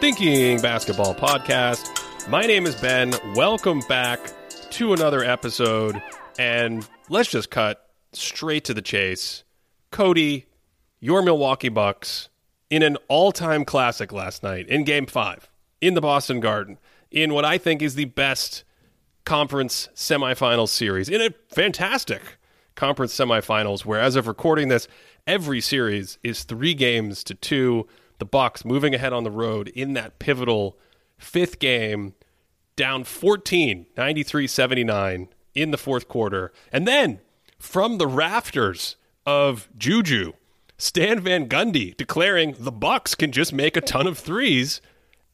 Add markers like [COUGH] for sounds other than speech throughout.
Thinking Basketball Podcast. My name is Ben. Welcome back to another episode. And let's just cut straight to the chase. Cody, your Milwaukee Bucks in an all time classic last night in game five in the Boston Garden in what I think is the best conference semifinals series in a fantastic conference semifinals where as of recording this every series is 3 games to 2 the Bucks moving ahead on the road in that pivotal fifth game, down 14, 93-79 in the fourth quarter. And then from the rafters of Juju, Stan Van Gundy declaring the Bucks can just make a ton of threes,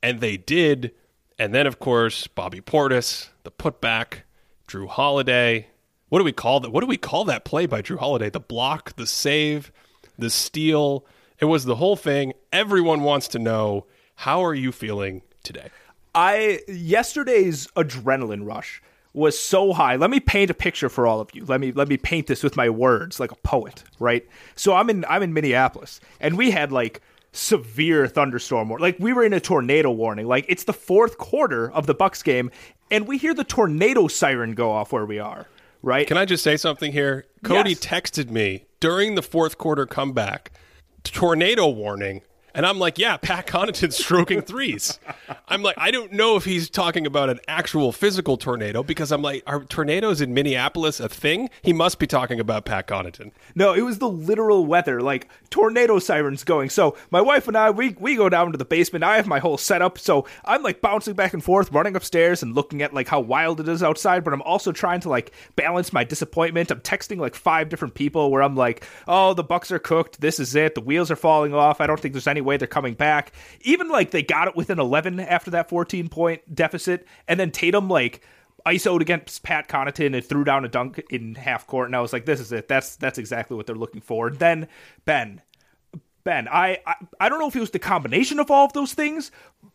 and they did. And then, of course, Bobby Portis, the putback, Jrue Holiday. What do we call that? What do we call that play by Jrue Holiday? The block, the save, the steal. It was the whole thing. Everyone wants to know how are you feeling today? I yesterday's adrenaline rush was so high. Let me paint a picture for all of you. Let me let me paint this with my words like a poet, right? So I'm in I'm in Minneapolis and we had like severe thunderstorm like we were in a tornado warning. Like it's the fourth quarter of the Bucks game and we hear the tornado siren go off where we are, right? Can I just say something here? Cody Yes. texted me during the fourth quarter comeback tornado warning. And I'm like, yeah, Pat Connaughton's stroking threes. I'm like, I don't know if he's talking about an actual physical tornado because I'm like, are tornadoes in Minneapolis a thing? He must be talking about Pat Connaughton. No, it was the literal weather, like tornado sirens going. So my wife and I, we we go down to the basement. I have my whole setup, so I'm like bouncing back and forth, running upstairs and looking at like how wild it is outside. But I'm also trying to like balance my disappointment. I'm texting like five different people where I'm like, "Oh, the Bucks are cooked. This is it. The wheels are falling off. I don't think there's any way they're coming back." Even like they got it within 11 after that 14 point deficit, and then Tatum like ISO'd against Pat Connaughton and threw down a dunk in half court, and I was like, "This is it. That's that's exactly what they're looking for." And then Ben, Ben, I, I I don't know if it was the combination of all of those things,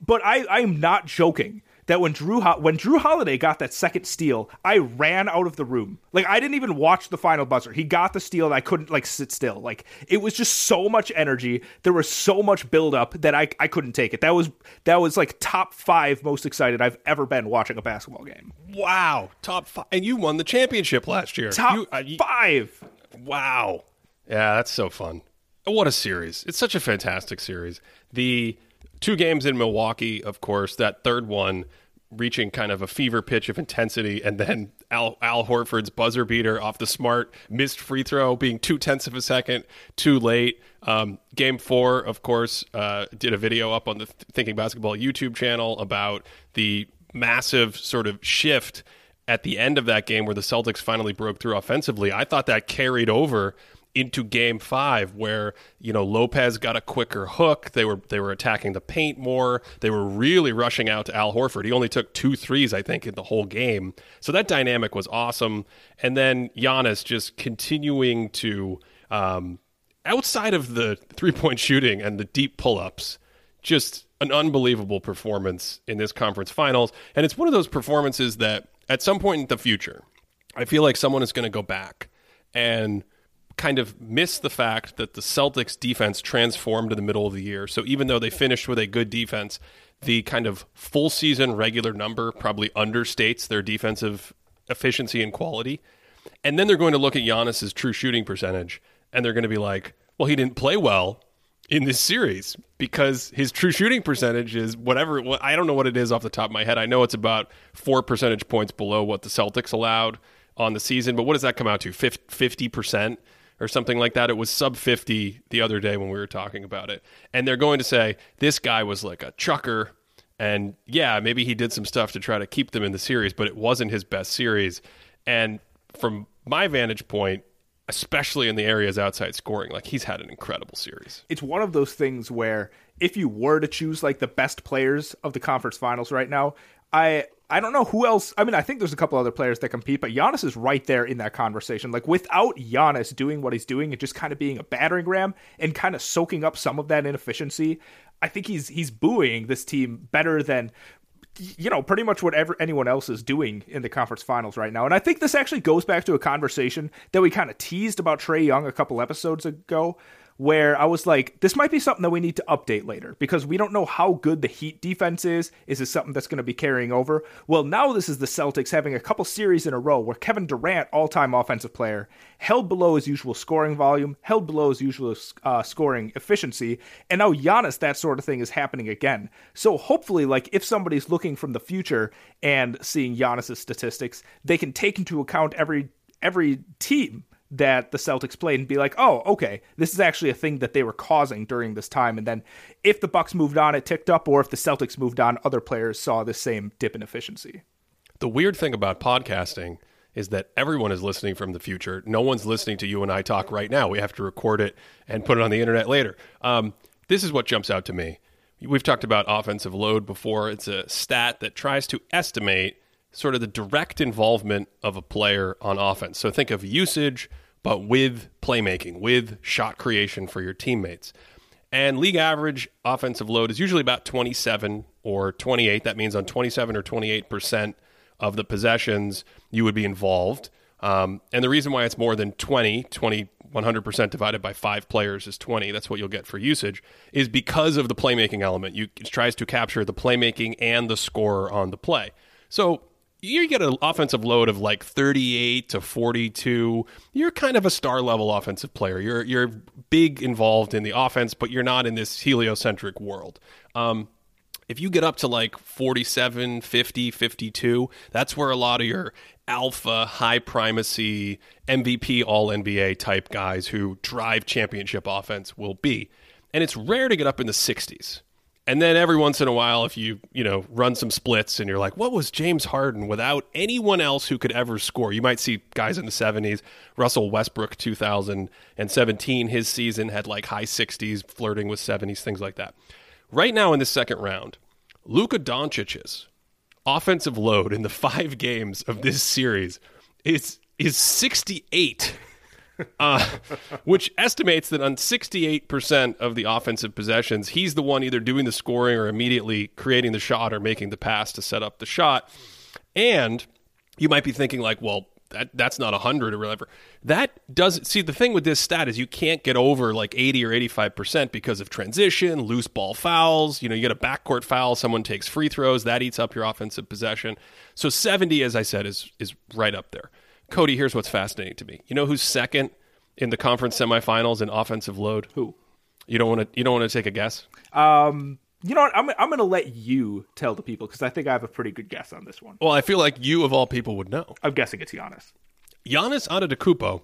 but I I am not joking that when Jrue Ho- when Jrue Holiday got that second steal, I ran out of the room. Like I didn't even watch the final buzzer. He got the steal, and I couldn't like sit still. Like it was just so much energy. There was so much buildup that I I couldn't take it. That was that was like top five most excited I've ever been watching a basketball game. Wow, top five, and you won the championship last year. Top You- uh, you- five. Wow. Yeah, that's so fun. What a series. It's such a fantastic series. The two games in Milwaukee, of course, that third one reaching kind of a fever pitch of intensity, and then Al, Al Horford's buzzer beater off the smart missed free throw being two tenths of a second too late. Um, game four, of course, uh, did a video up on the Thinking Basketball YouTube channel about the massive sort of shift at the end of that game where the Celtics finally broke through offensively, I thought that carried over into game five where you know Lopez got a quicker hook. They were they were attacking the paint more. They were really rushing out to Al Horford. He only took two threes, I think, in the whole game. So that dynamic was awesome. And then Giannis just continuing to um, outside of the three point shooting and the deep pull ups, just an unbelievable performance in this conference finals. And it's one of those performances that at some point in the future, I feel like someone is going to go back and kind of miss the fact that the Celtics defense transformed in the middle of the year. So even though they finished with a good defense, the kind of full season regular number probably understates their defensive efficiency and quality. And then they're going to look at Giannis's true shooting percentage and they're going to be like, well, he didn't play well in this series because his true shooting percentage is whatever. I don't know what it is off the top of my head. I know it's about four percentage points below what the Celtics allowed on the season, but what does that come out to? 50% or something like that? It was sub 50 the other day when we were talking about it. And they're going to say this guy was like a chucker. And yeah, maybe he did some stuff to try to keep them in the series, but it wasn't his best series. And from my vantage point, especially in the areas outside scoring, like he's had an incredible series. It's one of those things where if you were to choose like the best players of the conference finals right now, I I don't know who else. I mean, I think there's a couple other players that compete, but Giannis is right there in that conversation. Like without Giannis doing what he's doing and just kind of being a battering ram and kind of soaking up some of that inefficiency, I think he's he's buoying this team better than you know pretty much whatever anyone else is doing in the conference finals right now. And I think this actually goes back to a conversation that we kind of teased about Trae Young a couple episodes ago where I was like, this might be something that we need to update later because we don't know how good the Heat defense is. Is this something that's going to be carrying over? Well, now this is the Celtics having a couple series in a row where Kevin Durant, all time offensive player, held below his usual scoring volume, held below his usual uh, scoring efficiency, and now Giannis, that sort of thing is happening again. So hopefully, like, if somebody's looking from the future and seeing Giannis's statistics, they can take into account every every team that the Celtics played and be like, oh, okay, this is actually a thing that they were causing during this time. And then if the Bucks moved on, it ticked up, or if the Celtics moved on, other players saw the same dip in efficiency. The weird thing about podcasting is that everyone is listening from the future. No one's listening to you and I talk right now. We have to record it and put it on the internet later. Um, this is what jumps out to me. We've talked about offensive load before. It's a stat that tries to estimate sort of the direct involvement of a player on offense. So think of usage, but with playmaking, with shot creation for your teammates. And league average offensive load is usually about 27 or 28. That means on 27 or 28% of the possessions, you would be involved. Um, and the reason why it's more than 20, 20, 100% divided by five players is 20. That's what you'll get for usage, is because of the playmaking element. You, it tries to capture the playmaking and the scorer on the play. So you get an offensive load of like 38 to 42 you're kind of a star level offensive player. You're you're big involved in the offense but you're not in this heliocentric world. Um, if you get up to like 47 50 52 that's where a lot of your alpha high primacy mvp all nba type guys who drive championship offense will be. And it's rare to get up in the 60s and then every once in a while, if you you know run some splits and you're like, what was James Harden without anyone else who could ever score? You might see guys in the 70s. Russell Westbrook, 2017, his season had like high 60s, flirting with 70s, things like that. Right now in the second round, Luka Doncic's offensive load in the [LAUGHS] five games of this series is is 68 [LAUGHS] uh, which estimates that on 68% of the offensive possessions, he's the one either doing the scoring or immediately creating the shot or making the pass to set up the shot. And you might be thinking, like, well, that that's not 100 or whatever. That doesn't see the thing with this stat is you can't get over like 80 or 85% because of transition, loose ball fouls. You know, you get a backcourt foul, someone takes free throws, that eats up your offensive possession. So 70, as I said, is is right up there. Cody, here's what's fascinating to me. You know who's second in the conference semifinals in offensive load? Who? You don't want to. You don't want to take a guess. Um, you know what? I'm I'm going to let you tell the people because I think I have a pretty good guess on this one. Well, I feel like you of all people would know. I'm guessing it's Giannis. Giannis Antetokounmpo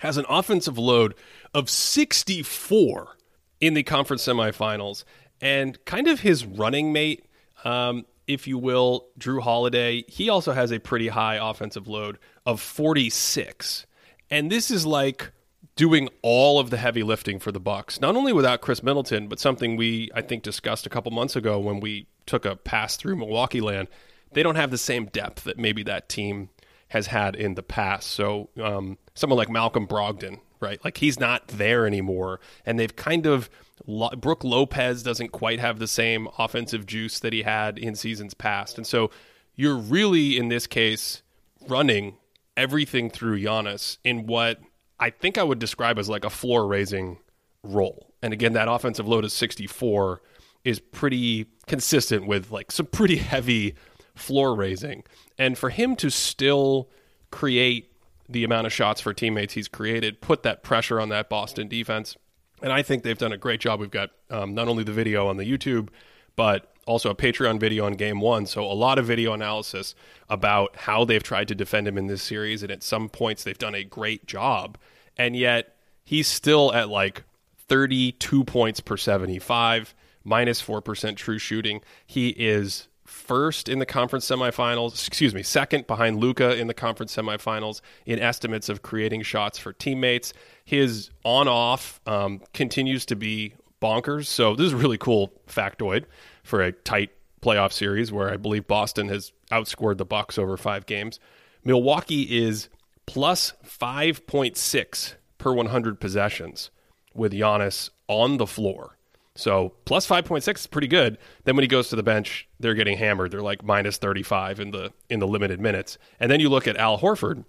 has an offensive load of 64 in the conference semifinals, and kind of his running mate um, if you will, Jrue Holiday, he also has a pretty high offensive load of 46. And this is like doing all of the heavy lifting for the Bucks, not only without Khris Middleton, but something we I think discussed a couple months ago when we took a pass through Milwaukee land. They don't have the same depth that maybe that team has had in the past. So um, someone like Malcolm Brogdon, right? Like he's not there anymore, and they've kind of Brook Lopez doesn't quite have the same offensive juice that he had in seasons past, and so you're really in this case running everything through Giannis in what I think I would describe as like a floor raising role. And again, that offensive load of 64 is pretty consistent with like some pretty [LAUGHS] heavy floor raising. And for him to still create the amount of shots for teammates he's created, put that pressure on that Boston defense. And I think they've done a great job. We've got um, not only the video on the YouTube, but also a Patreon video on game one. So a lot of video analysis about how they've tried to defend him in this series. And at some points, they've done a great job. And yet he's still at like 32 points per 75, minus 4% true shooting. He is first in the conference semifinals, excuse me, second behind Luka in the conference semifinals in estimates of creating shots for teammates. His on off um, continues to be bonkers. So this is a really cool factoid for a tight playoff series where I believe Boston has outscored the Bucks over five games. Milwaukee is plus 5.6 per 100 possessions with Giannis on the floor. So plus 5.6 is pretty good. Then when he goes to the bench, they're getting hammered. They're like minus 35 in the in the limited minutes. And then you look at Al Horford.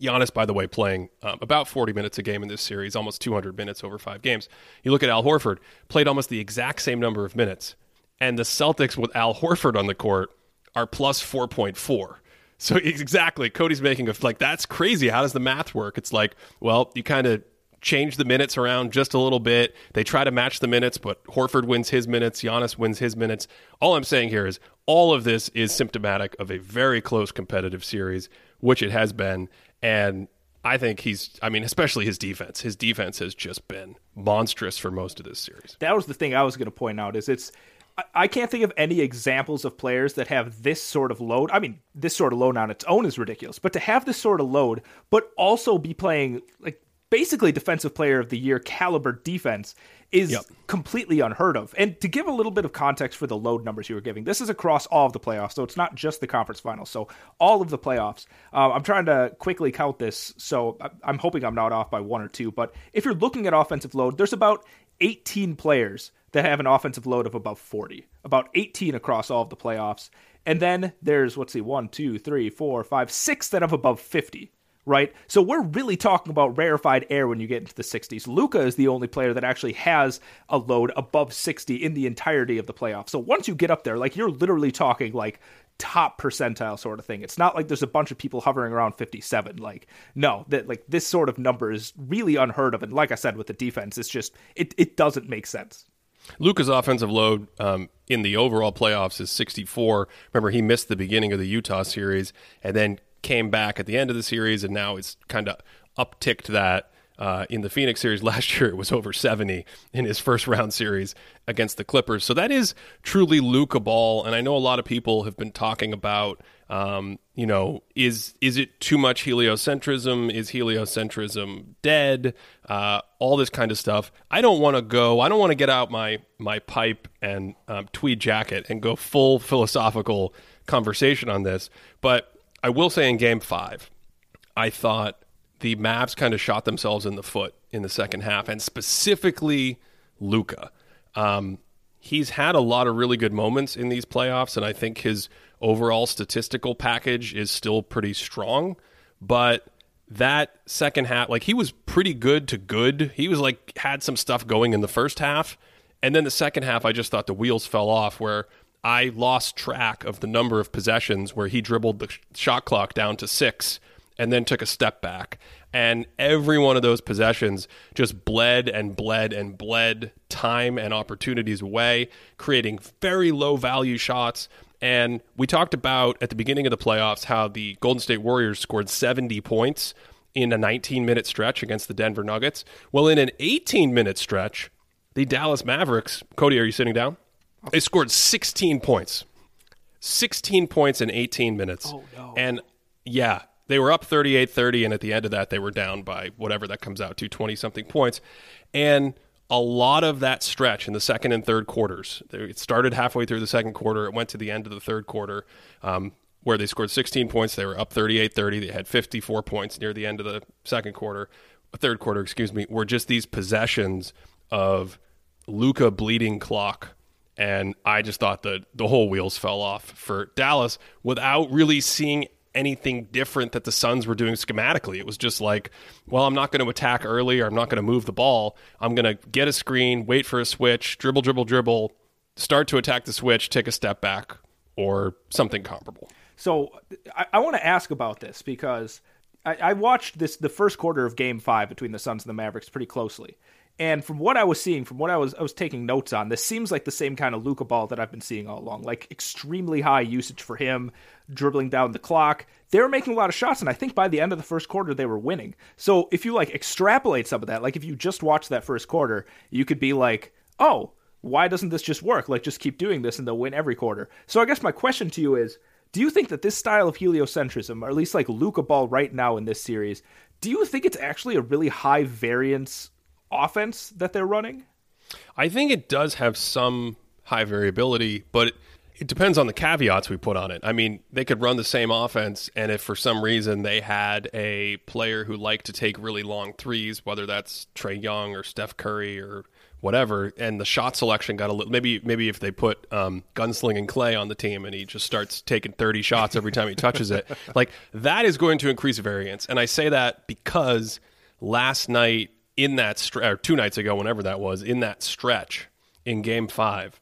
Giannis, by the way, playing um, about 40 minutes a game in this series, almost 200 minutes over five games. You look at Al Horford, played almost the exact same number of minutes. And the Celtics with Al Horford on the court are plus 4.4. So [LAUGHS] exactly, Cody's making a like that's crazy. How does the math work? It's like, well, you kind of change the minutes around just a little bit. They try to match the minutes, but Horford wins his minutes, Giannis wins his minutes. All I'm saying here is all of this is symptomatic of a very close competitive series, which it has been. And I think he's, I mean, especially his defense. His defense has just been monstrous for most of this series. That was the thing I was going to point out is it's I can't think of any examples of players that have this sort of load. I mean, this sort of load on its own is ridiculous, but to have this sort of load, but also be playing like basically defensive player of the year caliber defense is yep. completely unheard of. And to give a little bit of context for the load numbers you were giving, this is across all of the playoffs, so it's not just the conference finals. So all of the playoffs. Uh, I'm trying to quickly count this, so I'm hoping I'm not off by one or two. But if you're looking at offensive load, there's about 18 players that have an offensive load of above 40, about 18 across all of the playoffs. And then there's, let's see, one, two, three, four, five, six that have above 50 right? So we're really talking about rarefied air when you get into the 60s. Luka is the only player that actually has a load above 60 in the entirety of the playoffs. So once you get up there, like you're literally talking like top percentile sort of thing. It's not like there's a bunch of people hovering around 57. Like no, that like this sort of number is really unheard of and like I said with the defense, it's just it it doesn't make sense. Luka's offensive load um, in the overall playoffs is 64. Remember, he missed the beginning of the Utah series and then came back at the end of the series, and now it's kind of upticked that. Uh, in the Phoenix series [LAUGHS] last year, it was over 70 in his first round series against the Clippers. So that is truly Luka ball. And I know a lot of people have been talking about, um, you know, is is it too much heliocentrism? Is heliocentrism dead? Uh, all this kind of stuff. I don't want to go. I don't want to get out my my pipe and um, tweed jacket and go full philosophical conversation on this. But I will say in game five, I thought the Mavs kind of shot themselves in the foot in the second half, and specifically Luka. Um, he's had a lot of really good moments in these playoffs, and I think his overall statistical package is still pretty strong. But that second half, like he was pretty good to good. He was like had some stuff going in the first half, and then the second half, I just thought the wheels fell off where I lost track of the number of possessions where he dribbled the shot clock down to six and then took a step back. And every one of those possessions just bled and bled and bled time and opportunities away, creating very low value shots. And we talked about at the beginning of the playoffs how the Golden State Warriors scored 70 points in a 19 minute stretch against the Denver Nuggets. Well, in an 18 minute stretch, the Dallas Mavericks, Cody, are you sitting down? They scored 16 points. 16 points in 18 minutes. Oh, no. And yeah, they were up 38 30. And at the end of that, they were down by whatever that comes out to 20 something points. And a lot of that stretch in the second and third quarters, it started halfway through the second quarter, it went to the end of the third quarter. Um, where they scored 16 points. They were up 38 30. They had 54 points near the end of the second quarter, third quarter, excuse me, were just these possessions of Luka bleeding clock and I just thought that the whole wheels fell off for Dallas without really seeing anything different that the Suns were doing schematically. It was just like, well, I'm not going to attack early or I'm not going to move the ball. I'm going to get a screen, wait for a switch, dribble, dribble, dribble, start to attack the switch, take a step back, or something comparable. So I, I want to ask about this because I, I watched this the first quarter of Game Five between the Suns and the Mavericks pretty closely, and from what I was seeing, from what I was I was taking notes on, this seems like the same kind of Luka ball that I've been seeing all along. Like extremely high usage for him, dribbling down the clock. They were making a lot of shots, and I think by the end of the first quarter they were winning. So if you like extrapolate some of that, like if you just watch that first quarter, you could be like, oh, why doesn't this just work? Like, just keep doing this and they'll win every quarter. So I guess my question to you is do you think that this style of heliocentrism, or at least like Luka ball right now in this series, do you think it's actually a really high variance offense that they're running? I think it does have some high variability, but it depends on the caveats we put on it. I mean, they could run the same offense, and if for some reason they had a player who liked to take really long threes, whether that's Trae Young or Steph Curry or whatever, and the shot selection got a little maybe maybe if they put um, gunslinging Clay on the team and he just starts taking 30 shots every time he touches it, [LAUGHS] like that is going to increase variance. And I say that because last night in that stretch, or two nights ago, whenever that was, in that stretch in Game Five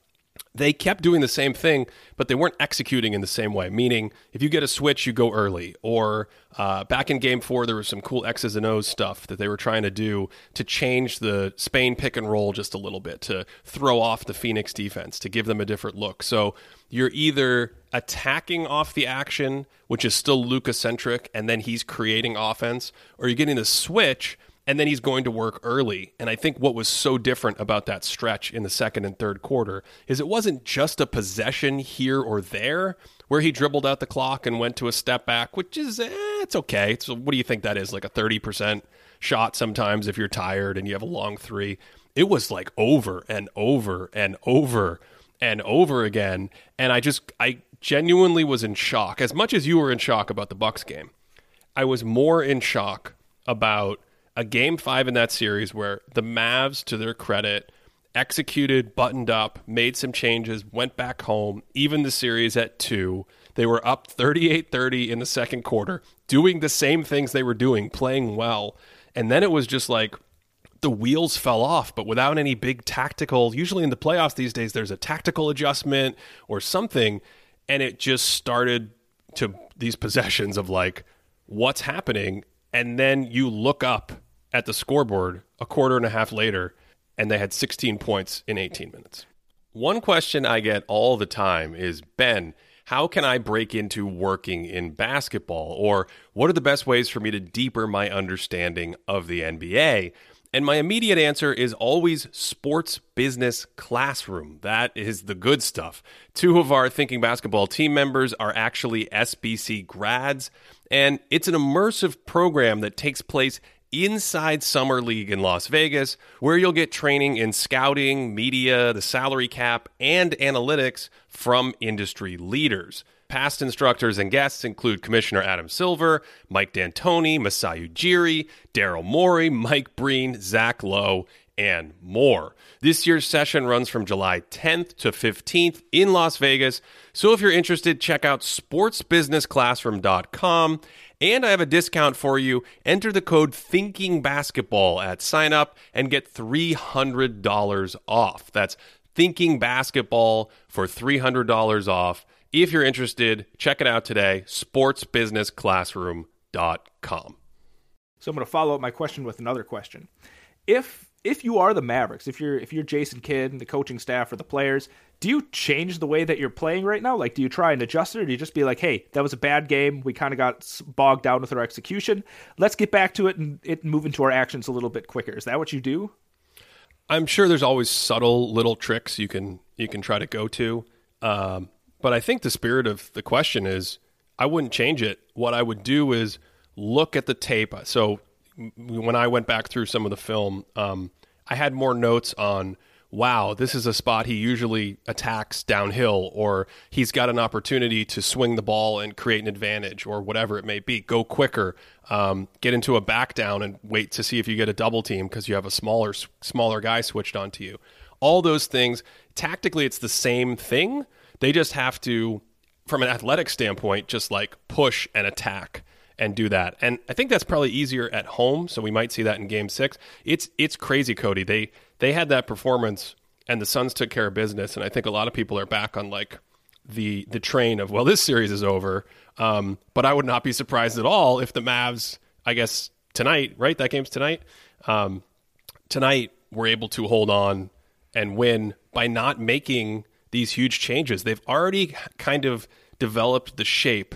they kept doing the same thing, but they weren't executing in the same way. Meaning, if you get a switch, you go early. Or uh, back in game four, there was some cool X's and O's stuff that they were trying to do to change the Spain pick and roll just a little bit, to throw off the Phoenix defense, to give them a different look. So you're either attacking off the action, which is still Luka centric, and then he's creating offense, or you're getting the switch and then he's going to work early. And I think what was so different about that stretch in the second and third quarter is it wasn't just a possession here or there where he dribbled out the clock and went to a step back, which is eh, it's okay. So what do you think that is? Like a 30% shot sometimes if you're tired and you have a long 3. It was like over and over and over and over again and I just I genuinely was in shock. As much as you were in shock about the Bucks game, I was more in shock about a game five in that series where the Mavs, to their credit, executed, buttoned up, made some changes, went back home, even the series at two. They were up 38 30 in the second quarter, doing the same things they were doing, playing well. And then it was just like the wheels fell off, but without any big tactical. Usually in the playoffs these days, there's a tactical adjustment or something. And it just started to these possessions of like, what's happening? And then you look up at the scoreboard a quarter and a half later, and they had 16 points in 18 minutes. One question I get all the time is Ben, how can I break into working in basketball? Or what are the best ways for me to deeper my understanding of the NBA? And my immediate answer is always sports business classroom. That is the good stuff. Two of our Thinking Basketball team members are actually SBC grads, and it's an immersive program that takes place inside Summer League in Las Vegas, where you'll get training in scouting, media, the salary cap, and analytics from industry leaders. Past instructors and guests include Commissioner Adam Silver, Mike D'Antoni, Masai Ujiri, Daryl Morey, Mike Breen, Zach Lowe, and more. This year's session runs from July 10th to 15th in Las Vegas. So if you're interested, check out sportsbusinessclassroom.com and I have a discount for you. Enter the code Thinking Basketball at sign up and get $300 off. That's Thinking Basketball for $300 off. If you're interested, check it out today, sportsbusinessclassroom.com. So I'm going to follow up my question with another question. If if you are the Mavericks, if you're if you're Jason Kidd and the coaching staff or the players, do you change the way that you're playing right now? Like, do you try and adjust it, or do you just be like, "Hey, that was a bad game. We kind of got bogged down with our execution. Let's get back to it and it move into our actions a little bit quicker." Is that what you do? I'm sure there's always subtle little tricks you can you can try to go to, um, but I think the spirit of the question is I wouldn't change it. What I would do is look at the tape. So when I went back through some of the film, um, I had more notes on wow, this is a spot he usually attacks downhill, or he's got an opportunity to swing the ball and create an advantage, or whatever it may be. Go quicker, um, get into a back down, and wait to see if you get a double team because you have a smaller smaller guy switched onto you. All those things tactically, it's the same thing. They just have to, from an athletic standpoint, just like push and attack and do that. And I think that's probably easier at home, so we might see that in game 6. It's it's crazy Cody. They they had that performance and the Suns took care of business and I think a lot of people are back on like the the train of well this series is over. Um, but I would not be surprised at all if the Mavs, I guess tonight, right? That game's tonight. Um, tonight were able to hold on and win by not making these huge changes. They've already kind of developed the shape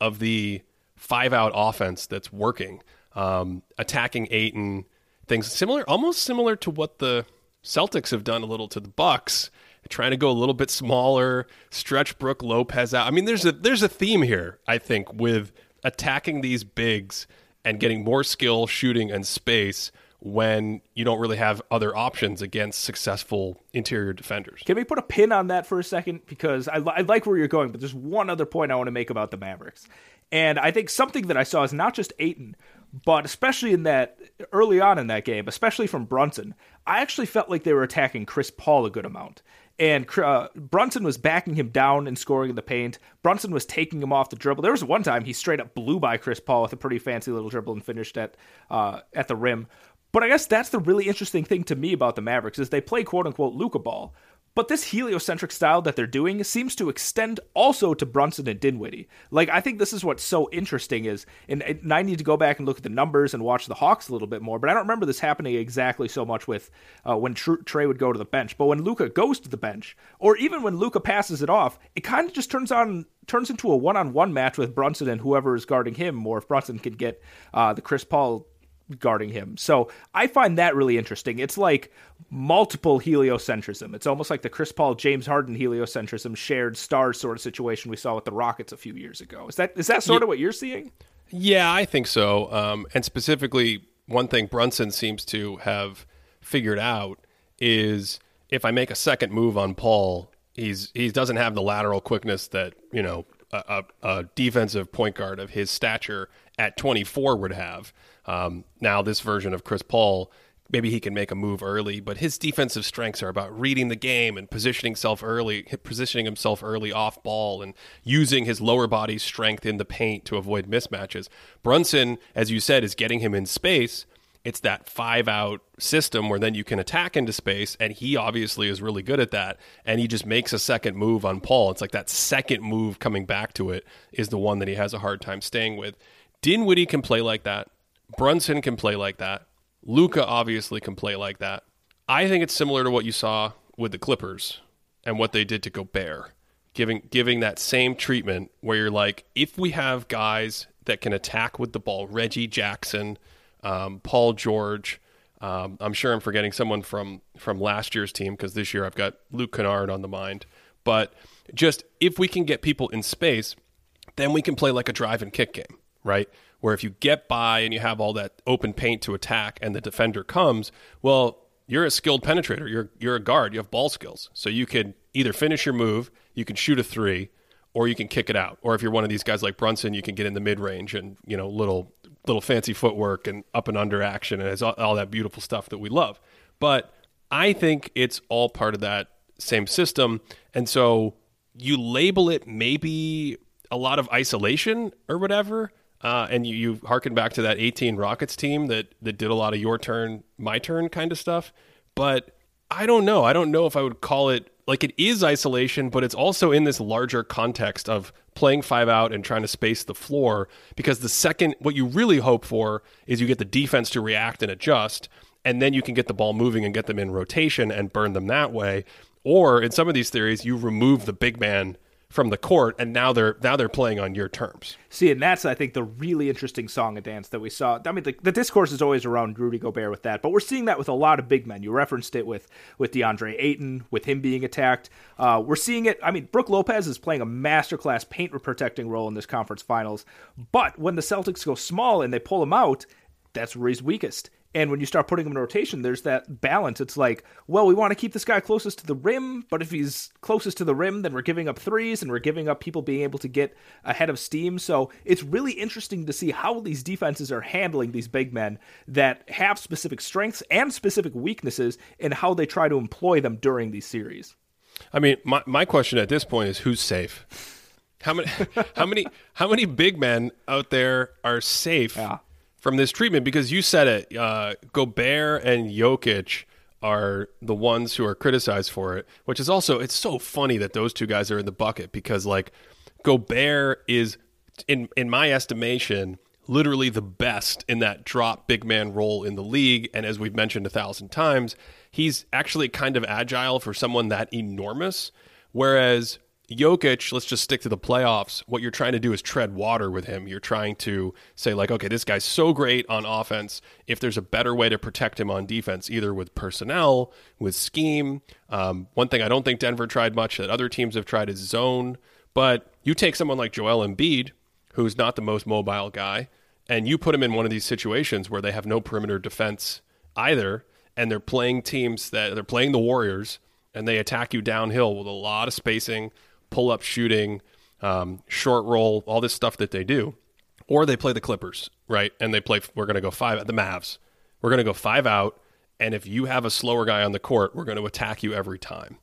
of the five out offense that's working, um, attacking and things similar, almost similar to what the Celtics have done a little to the Bucks, trying to go a little bit smaller, stretch Brook Lopez out. I mean, there's a there's a theme here, I think, with attacking these bigs and getting more skill, shooting, and space when you don't really have other options against successful interior defenders. Can we put a pin on that for a second? Because I, I like where you're going, but there's one other point I want to make about the Mavericks. And I think something that I saw is not just Ayton, but especially in that early on in that game, especially from Brunson, I actually felt like they were attacking Chris Paul a good amount. And uh, Brunson was backing him down and scoring in the paint. Brunson was taking him off the dribble. There was one time he straight up blew by Chris Paul with a pretty fancy little dribble and finished at uh, at the rim. But I guess that's the really interesting thing to me about the Mavericks is they play quote unquote Luka ball. But this heliocentric style that they're doing seems to extend also to Brunson and Dinwiddie. Like I think this is what's so interesting is, and, and I need to go back and look at the numbers and watch the Hawks a little bit more. But I don't remember this happening exactly so much with uh, when Tr- Trae would go to the bench. But when Luka goes to the bench, or even when Luka passes it off, it kind of just turns on turns into a one on one match with Brunson and whoever is guarding him. Or if Brunson can get uh, the Chris Paul guarding him. So I find that really interesting. It's like multiple heliocentrism. It's almost like the Chris Paul James Harden heliocentrism shared stars sort of situation we saw with the Rockets a few years ago. Is that is that sort of what you're seeing? Yeah, I think so. Um, and specifically, one thing Brunson seems to have figured out is if I make a second move on Paul, he's he doesn't have the lateral quickness that you know a, a, defensive point guard of his stature at 24 would have. Um, now, this version of Chris Paul, maybe he can make a move early, but his defensive strengths are about reading the game and positioning himself early, positioning himself early off ball, and using his lower body strength in the paint to avoid mismatches. Brunson, as you said, is getting him in space. It's that five out system where then you can attack into space, and he obviously is really good at that. And he just makes a second move on Paul. It's like that second move coming back to it is the one that he has a hard time staying with. Dinwiddie can play like that. Brunson can play like that. Luka obviously can play like that. I think it's similar to what you saw with the Clippers and what they did to Gobert, giving giving that same treatment where you're like, if we have guys that can attack with the ball, Reggie Jackson, um, Paul George. Um, I'm sure I'm forgetting someone from from last year's team because this year I've got Luke Kennard on the mind. But just if we can get people in space, then we can play like a drive and kick game, right? Where if you get by and you have all that open paint to attack and the defender comes, well, you're a skilled penetrator. You're you're a guard. You have ball skills. So you can either finish your move, you can shoot a three, or you can kick it out. Or if you're one of these guys like Brunson, you can get in the mid range and you know little little fancy footwork and up and under action and all, all that beautiful stuff that we love. But I think it's all part of that same system, and so you label it maybe a lot of isolation or whatever uh, and you, you harken back to that 18 Rockets team that, that did a lot of your turn, my turn kind of stuff. But I don't know. I don't know if I would call it like it is isolation, but it's also in this larger context of playing five out and trying to space the floor. Because the second, what you really hope for is you get the defense to react and adjust, and then you can get the ball moving and get them in rotation and burn them that way. Or in some of these theories, you remove the big man from the court, and now they're now they're playing on your terms. See, and that's I think the really interesting song and dance that we saw. I mean, the, the, discourse is always around Rudy Gobert with that, but we're seeing that with a lot of big men. You referenced it with with DeAndre Ayton, with him being attacked. Uh, we're seeing it. I mean, Brook Lopez is playing a masterclass paint protecting role in this conference finals, but when the Celtics go small and they pull him out, that's where he's weakest. And when you start putting him in rotation, there's that balance. It's like, well, we want to keep this guy closest to the rim, but if he's closest to the rim, then we're giving up threes and we're giving up people being able to get ahead of steam. So it's really interesting to see how these defenses are handling these big men that have specific strengths and specific weaknesses and how they try to employ them during these series. I mean, my, my question at this point is who's safe? How many [LAUGHS] how many how many big men out there are safe? Yeah from this treatment because you said it. Uh, Gobert and Jokic are the ones who are criticized for it, which is also it's so funny that those two guys are in the bucket because like Gobert is in in my estimation literally the best in that drop big man role in the league and as we've mentioned a thousand times he's actually kind of agile for someone that enormous whereas Jokic, let's just stick to the playoffs. What you're trying to do is tread water with him. You're trying to say, like, okay, this guy's so great on offense. If there's a better way to protect him on defense, either with personnel, with scheme. Um, one thing I don't think Denver tried much that other teams have tried is zone. But you take someone like Joel Embiid, who's not the most mobile guy, and you put him in one of these situations where they have no perimeter defense either, and they're playing teams that they're playing the Warriors, and they attack you downhill with a lot of spacing pull up shooting, um, short roll, all this stuff that they do. Or they play the Clippers, right? And they play, we're going to go five at the Mavs. We're going to go five out. And if you have a slower guy on the court, we're going to attack you every time.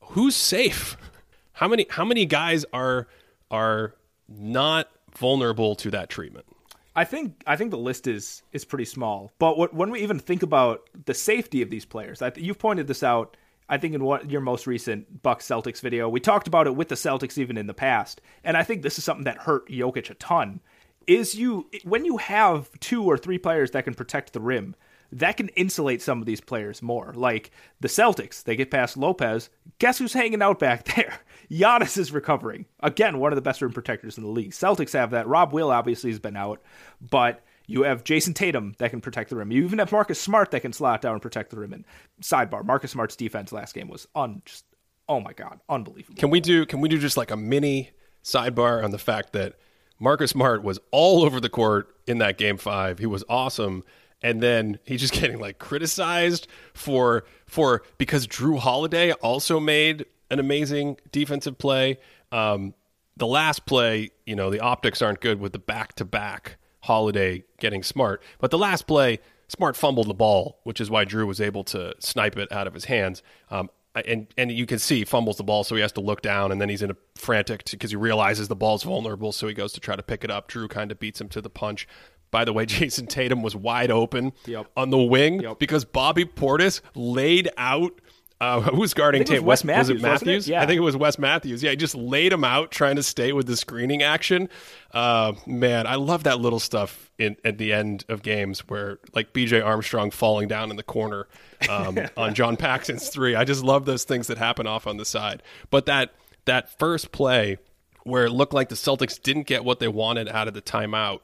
Who's safe? [LAUGHS] How many, how many guys are, are not vulnerable to that treatment? I think I think the list is is pretty small. But what, when we even think about the safety of these players, I, you've pointed this out I think in what your most recent Bucks Celtics video, we talked about it with the Celtics even in the past, and I think this is something that hurt Jokic a ton. Is you when you have two or three players that can protect the rim, that can insulate some of these players more. Like the Celtics, they get past Lopez. Guess who's hanging out back [LAUGHS] there? Giannis is recovering. Again, one of the best rim protectors in the league. Celtics have that. Rob Will obviously has been out, but you have Jayson Tatum that can protect the rim. You even have Marcus Smart that can slot down and protect the rim. And sidebar, Marcus Smart's defense last game was un just oh my god, unbelievable. Can we do can we do just like a mini sidebar on the fact that Marcus Smart was all over the court in that game 5. He was awesome and then he's just [LAUGHS] getting like criticized for for because Jrue Holiday also made an amazing defensive play. Um, the last play, you know, the optics aren't good with the back to back Holiday getting smart. But the last play, Smart fumbled the ball, which is why Jrue was able to snipe it out of his hands. Um, and and you can see he fumbles the ball, so he has to look down, and then he's in a frantic because he realizes the ball's vulnerable, so he goes to try to pick it up. Jrue kind of beats him to the punch. By the way, [LAUGHS] Jayson Tatum was wide open yep. on the wing yep. because Bobby Portis laid out uh, [LAUGHS] who was guarding Tatum? Wes Matthews. Was it Matthews? It? Yeah. I think it was Wes Matthews. Yeah, he just laid him out trying to stay with the screening action. Uh, man, I love that little stuff in, at the end of games where, like BJ Armstrong falling down in the corner um, [LAUGHS] on John Paxson's three. I just love those things that happen off on the side. But that that first play where it looked like the Celtics didn't get what they wanted out of the timeout.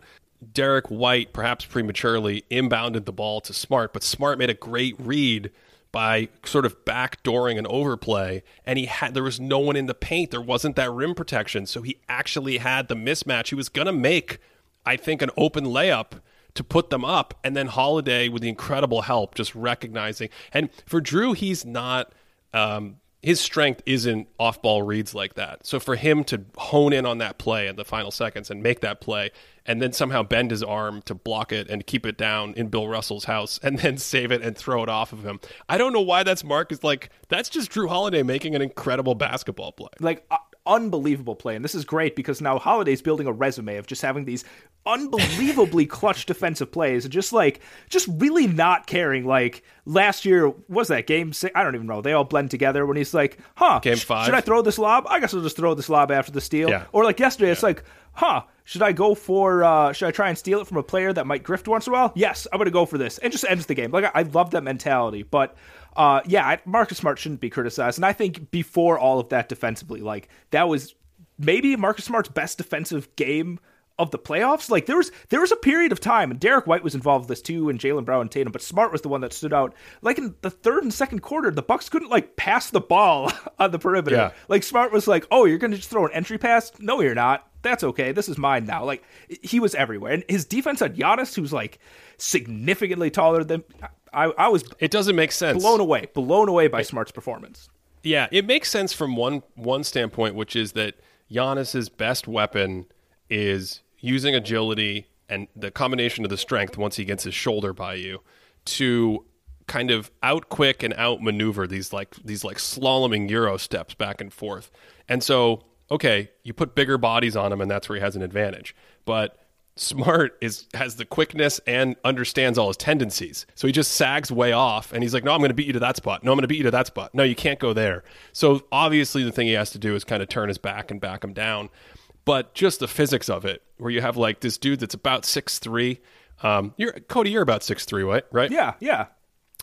Derrick White, perhaps prematurely, inbounded the ball to Smart, but Smart made a great read by sort of backdooring an overplay and he had there was no one in the paint. There wasn't that rim protection. So he actually had the mismatch. He was to make i think an open layup to put them up and then holiday with the incredible help just recognizing. And for Jrue, he's not um, his strength isn't off ball reads like that. So for him to hone in on that play in the final seconds and make that play and then somehow bend his arm to block it and keep it down in Bill Russell's house [LAUGHS] and then save it and throw it off of him. I don't know why that's Mark is like that's just Jrue Holiday making an incredible basketball play. Like unbelievable play. And this is great because now Holiday's building a resume of just having these unbelievably [LAUGHS] clutch defensive plays and just like just really not caring. Like last year was that game six? I don't even know. They all blend together when he's like, "Huh, game five. Should I throw this lob? I guess I'll just throw this lob after the steal." Yeah. Or like yesterday, yeah. it's like, "Huh." Should I go for? Uh, should I try and steal it from a player that might grift once in a while? Yes, I'm going to go for this, and just ends the game. Like I, I love that mentality, but uh, yeah, Marcus Smart shouldn't be criticized, and I think before all of that defensively, like that was maybe Marcus Smart's best defensive game of the playoffs. Like there was there was a period of time, and Derrick White was involved with this too, and Jaylen Brown and Tatum, but Smart was the one that stood out. Like in the third and second quarter, the Bucks couldn't like pass the ball [LAUGHS] on the perimeter. Yeah. Like Smart was like, "Oh, you're going to just throw an entry pass? No, you're not. That's okay. This is mine now." Like he was everywhere, and his defense on Giannis, who's like significantly taller than. I, I was. It doesn't make sense. Blown away, blown away by Smart's performance. Yeah, it makes sense from one one standpoint, which is that Giannis's best weapon is using agility and the combination of the strength once he gets his shoulder by you to kind of out quick and out maneuver these like these like slaloming euro steps back and forth. And so, okay, you put bigger bodies on him and that's where he has an advantage. But Smart is has the quickness and understands all his tendencies. So he just sags way off and he's like, "No, I'm going to beat you to that spot. No, I'm going to beat you to that spot. No, you can't go there." So obviously the thing he has to do is kind of turn his back and back him down but just the physics of it, where you have like this dude that's about six three. Um, you're Cody, you're about six three, right? Right? Yeah, yeah,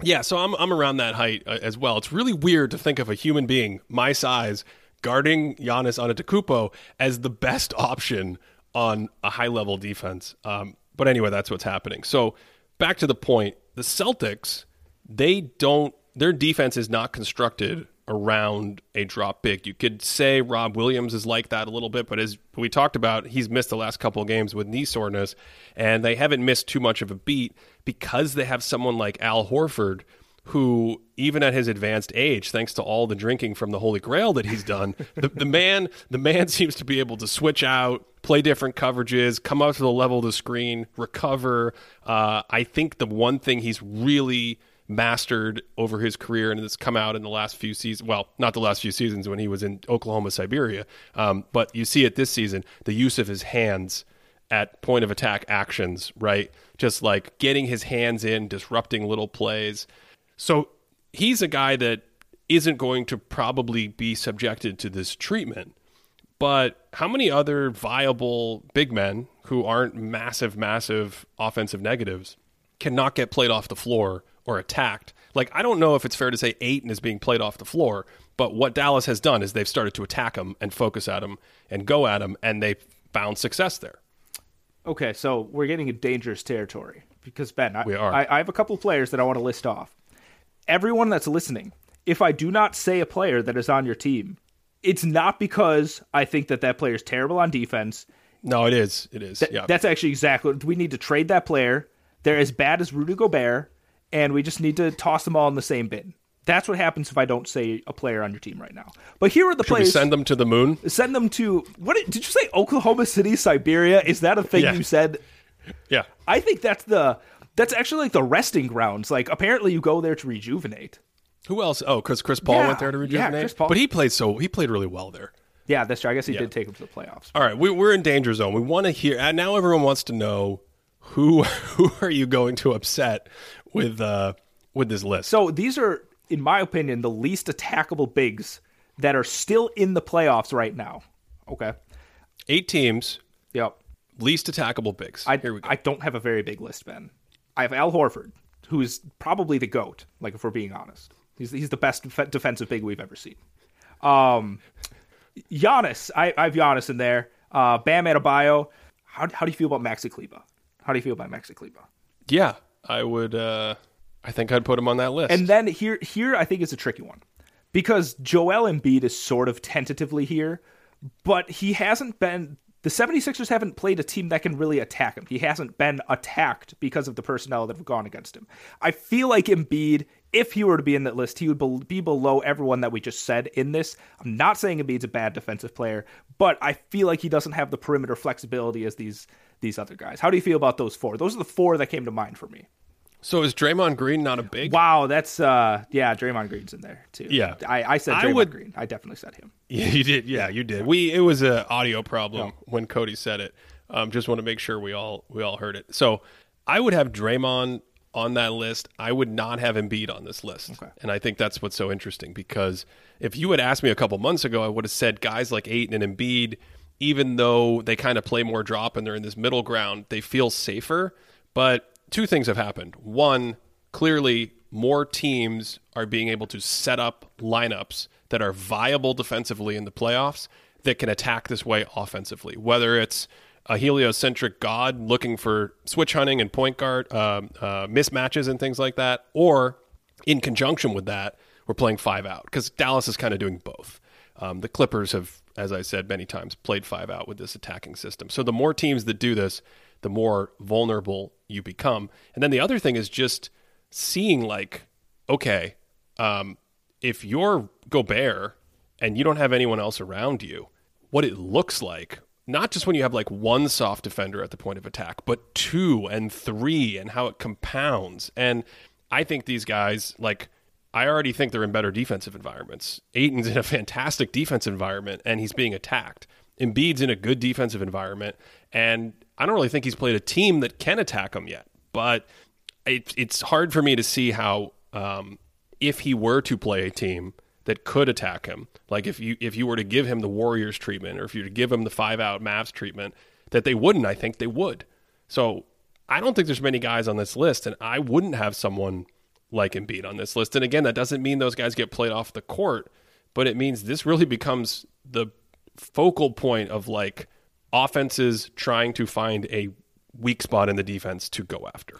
yeah. So I'm I'm around that height uh, as well. It's really weird to think of a human being my size guarding Giannis Antetokounmpo as the best option on a high level defense. Um, but anyway, that's what's happening. So back to the point, the Celtics, they don't. Their defense is not constructed around a drop big. You could say Rob Williams is like that a little bit, but as we talked about, he's missed the last couple of games with knee soreness, and they haven't missed too much of a beat because they have someone like Al Horford who, even at his advanced age, thanks to all the drinking from the Holy Grail that he's done, [LAUGHS] the, the man the man [LAUGHS] seems to be able to switch out, play different coverages, come up to the level of the screen, recover. Uh, I think the one thing he's really mastered over his career, and it's come out in the last few seasons. Well, not the last few seasons when he was in Oklahoma Siberia, um, but you see it this season. The use of his hands at point of attack actions, right? Just like getting his hands in, disrupting little plays. So he's a guy that isn't going to probably be subjected to this treatment. But how many other viable big men who aren't massive, massive offensive negatives cannot get played off the floor or attacked? Like, I don't know if it's fair to say Ayton is being played off the floor, but what Dallas has done is they've started to attack him and focus at him and go at him, and they found success there. Okay, so we're getting in dangerous territory because Ben, I, We are. I, I have a couple players that I want to list off. Everyone that's listening, if I do not say a player that is on your team, it's not because I think that that player is terrible on defense. No, it is. It is. Th- yeah. That's actually exactly we need to trade that player. They're as bad as Rudy Gobert, and we just need to toss them all in the same bin. That's what happens if I don't say a player on your team right now. But here are the Should we players. send them to the moon? send them to what did, did you say? Oklahoma City, Siberia? Is that a thing Yeah. you said? Yeah. I think that's the that's actually like the resting grounds. Like apparently you go there to rejuvenate. Who else? Oh, because Chris Paul Yeah. went there to Yeah. Chris Paul. But he played so he played really well there. Yeah, that's true. I guess he did take them to the playoffs. All right, we, we're in danger zone. We want to hear. And now everyone wants to know who [LAUGHS] who are you going to upset with uh with this list? So these are, in my opinion, the least attackable bigs that are still in the playoffs right now. Okay. Eight teams, Yep. least attackable bigs. I Here we go. I don't have a very big list, Ben. I have Al Horford, who is probably the goat. Like if we're being honest, he's he's the best def- defensive big we've ever seen. Um, Giannis, I, I have Giannis in there. Uh, Bam Adebayo. How how do you feel about Maxi Kleber? How do you feel about Maxi Kleber? yeah, I would. uh I think I'd put him on that list. And then here here I think is a tricky one because Joel Embiid is sort of tentatively here, but he hasn't been the 76ers haven't played a team that can really attack him. He hasn't been attacked because of the personnel that have gone against him. I feel like Embiid, if he were to be in that list, he would be- be below everyone that we just said in this. I'm not saying Embiid's a bad defensive player, but I feel like he doesn't have the perimeter flexibility as these these other guys. How do you feel about those four? Those are the four that came to mind for me. so is Draymond Green not a big? Wow, that's uh yeah, Draymond Green's in there too. Yeah. I, I said I Draymond would- Green. I definitely said him. [LAUGHS] Yeah, you did. Yeah, you did. We it was a audio problem when Cody said it. Um, just want to make sure we all we all heard it. So I would have Draymond on that list. I would not have Embiid on this list. Okay. And I think that's what's so interesting because if you had asked me a couple months ago, I would have said guys like Ayton and Embiid, even though they kind of play more drop and they're in this middle ground, they feel safer. But two things have happened. One, clearly more teams are being able to set up lineups that are viable defensively in the playoffs that can attack this way offensively, whether it's a heliocentric god looking for switch hunting and point guard um, uh, mismatches and things like that, or in conjunction with that, we're playing five out because Dallas is kind of doing both. Um, the Clippers have, as I said many times, played five out with this attacking system. So the more teams that do this, the more vulnerable you become. And then the other thing is just seeing like, okay, um, if you're Gobert and you don't have anyone else around you, what it looks like, not just when you have like one soft defender at the point of attack, but two and three and how it compounds. And I think these guys, like, I already think they're in better defensive environments. Ayton's in a fantastic defense environment and he's being attacked. Embiid's in a good defensive environment. And I don't really think he's played a team that can attack him yet. But it, it's hard for me to see how, um, if he were to play a team that could attack him, like if you if you were to give him the Warriors treatment, or if you were to give him the five out Mavs treatment, that they wouldn't. I think they would. So I don't think there's many guys on this list, and I wouldn't have someone like Embiid on this list. And again, that doesn't mean those guys get played off the court, but it means this really becomes the focal point of like offenses trying to find a weak spot in the defense to go after.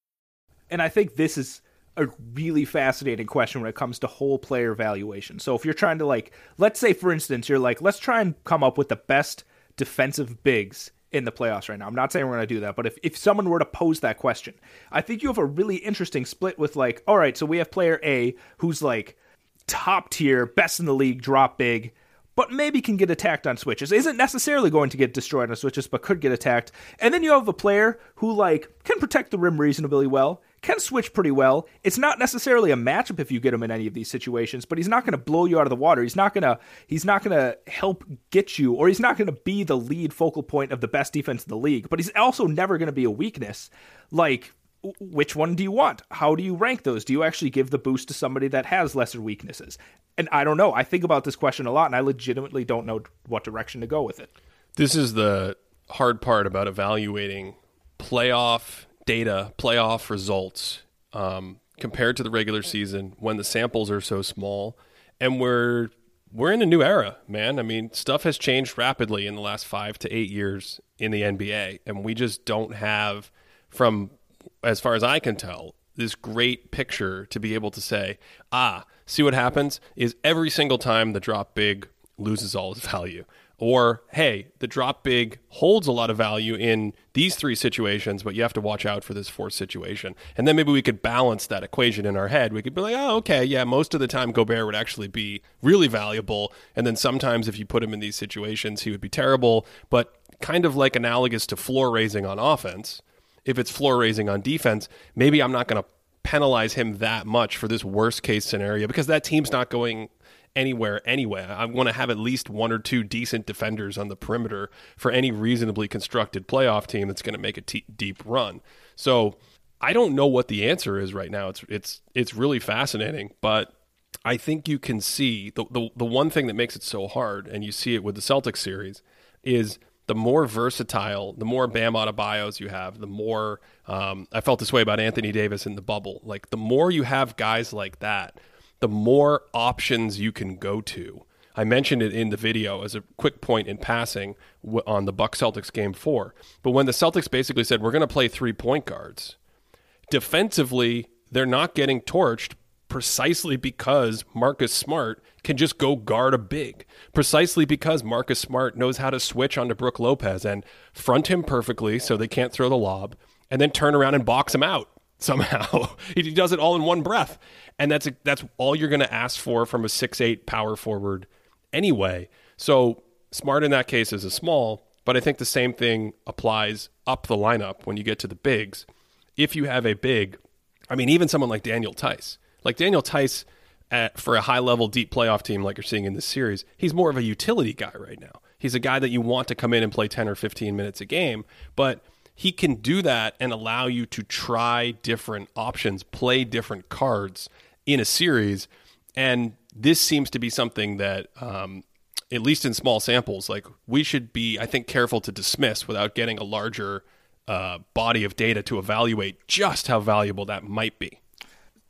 And I think this is a really fascinating question when it comes to whole player valuation. So if you're trying to like, let's say for instance, you're like, let's try and come up with the best defensive bigs in the playoffs right now. I'm not saying we're going to do that, but if, if someone were to pose that question, I think you have a really interesting split with like, all right, so we have player A who's like top tier, best in the league, drop big, but maybe can get attacked on switches. Isn't necessarily going to get destroyed on switches, but could get attacked. And then you have a player who like can protect the rim reasonably well can switch pretty well. It's not necessarily a matchup if you get him in any of these situations, but he's not going to blow you out of the water. He's not going to he's not going to help get you or he's not going to be the lead focal point of the best defense in the league, but he's also never going to be a weakness. Like which one do you want? How do you rank those? Do you actually give the boost to somebody that has lesser weaknesses? And I don't know. I think about this question a lot and I legitimately don't know what direction to go with it. This is the hard part about evaluating playoff data, playoff results um, compared to the regular season when the samples are so small, and we're we're in a new era, man. I mean, stuff has changed rapidly in the last five to eight years in the NBA, and we just don't have, from as far as I can tell, this great picture to be able to say, ah, see what happens is every single time the drop big loses all its value. Or, hey, the drop big holds a lot of value in these three situations, but you have to watch out for this fourth situation. And then maybe we could balance that equation in our head. We could be like, oh, okay, yeah, most of the time Gobert would actually be really valuable. And then sometimes if you put him in these situations, he would be terrible. But kind of like analogous to floor raising on offense, if it's floor raising on defense, maybe I'm not going to penalize him that much for this worst case scenario because that team's not going anywhere anyway. I want to have at least one or two decent defenders on the perimeter for any reasonably constructed playoff team that's going to make a t- deep run. So I don't know what the answer is right now. It's it's it's really fascinating, but I think you can see the, the the one thing that makes it so hard, and you see it with the Celtics series, is the more versatile, the more Bam Adebayos you have, the more um, I felt this way about Anthony Davis in the bubble. Like the more you have guys like that the more options you can go to. I mentioned it in the video as a quick point in passing on the Buck Celtics game 4. But when the Celtics basically said we're going to play three point guards, defensively they're not getting torched precisely because Marcus Smart can just go guard a big. Precisely because Marcus Smart knows how to switch onto Brook Lopez and front him perfectly so they can't throw the lob and then turn around and box him out somehow. [LAUGHS] he does it all in one breath and that's a, that's all you're going to ask for from a six eight power forward anyway. So smart in that case is a small, but I think the same thing applies up the lineup when you get to the bigs. If you have a big, I mean, even someone like Daniel Theis, like Daniel Theis. at, for a high level deep playoff team like you're seeing in this series, he's more of a utility guy right now. He's a guy that you want to come in and play 10 or 15 minutes a game, but he can do that and allow you to try different options, play different cards in a series. And this seems to be something that, um, at least in small samples, like we should be, I think, careful to dismiss without getting a larger uh, body of data to evaluate just how valuable that might be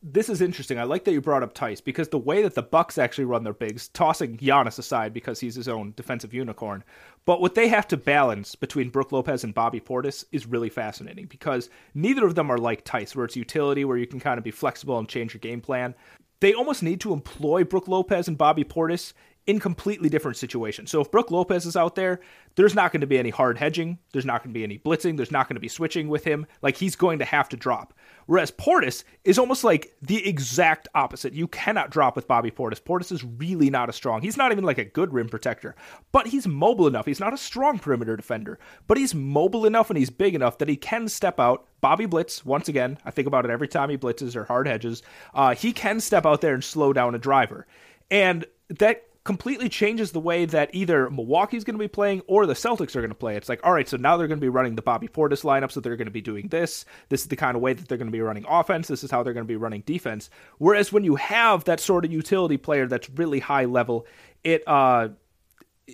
this is interesting. I like that you brought up Theis because the way that the Bucks actually run their bigs, tossing Giannis aside because he's his own defensive unicorn, but what they have to balance between Brook Lopez and Bobby Portis is really fascinating because neither of them are like Theis, where it's utility, where you can kind of be flexible and change your game plan. They almost need to employ Brook Lopez and Bobby Portis in completely different situations. So if Brook Lopez is out there, there's not going to be any hard hedging. There's not going to be any blitzing. There's not going to be switching with him. Like he's going to have to drop. Whereas Portis is almost like the exact opposite. You cannot drop with Bobby Portis. Portis is really not a strong. He's not even like a good rim protector, but he's mobile enough. He's not a strong perimeter defender, but he's mobile enough and he's big enough that he can step out. Bobby Blitz, once again, I think about it every time he blitzes or hard hedges. Uh, he can step out there and slow down a driver. And that completely changes the way that either Milwaukee's going to be playing or the Celtics are going to play. It's like, all right, so now they're going to be running the Bobby Portis lineup, so they're going to be doing this. This is the kind of way that they're going to be running offense. This is how they're going to be running defense. Whereas when you have that sort of utility player that's really high level, it uh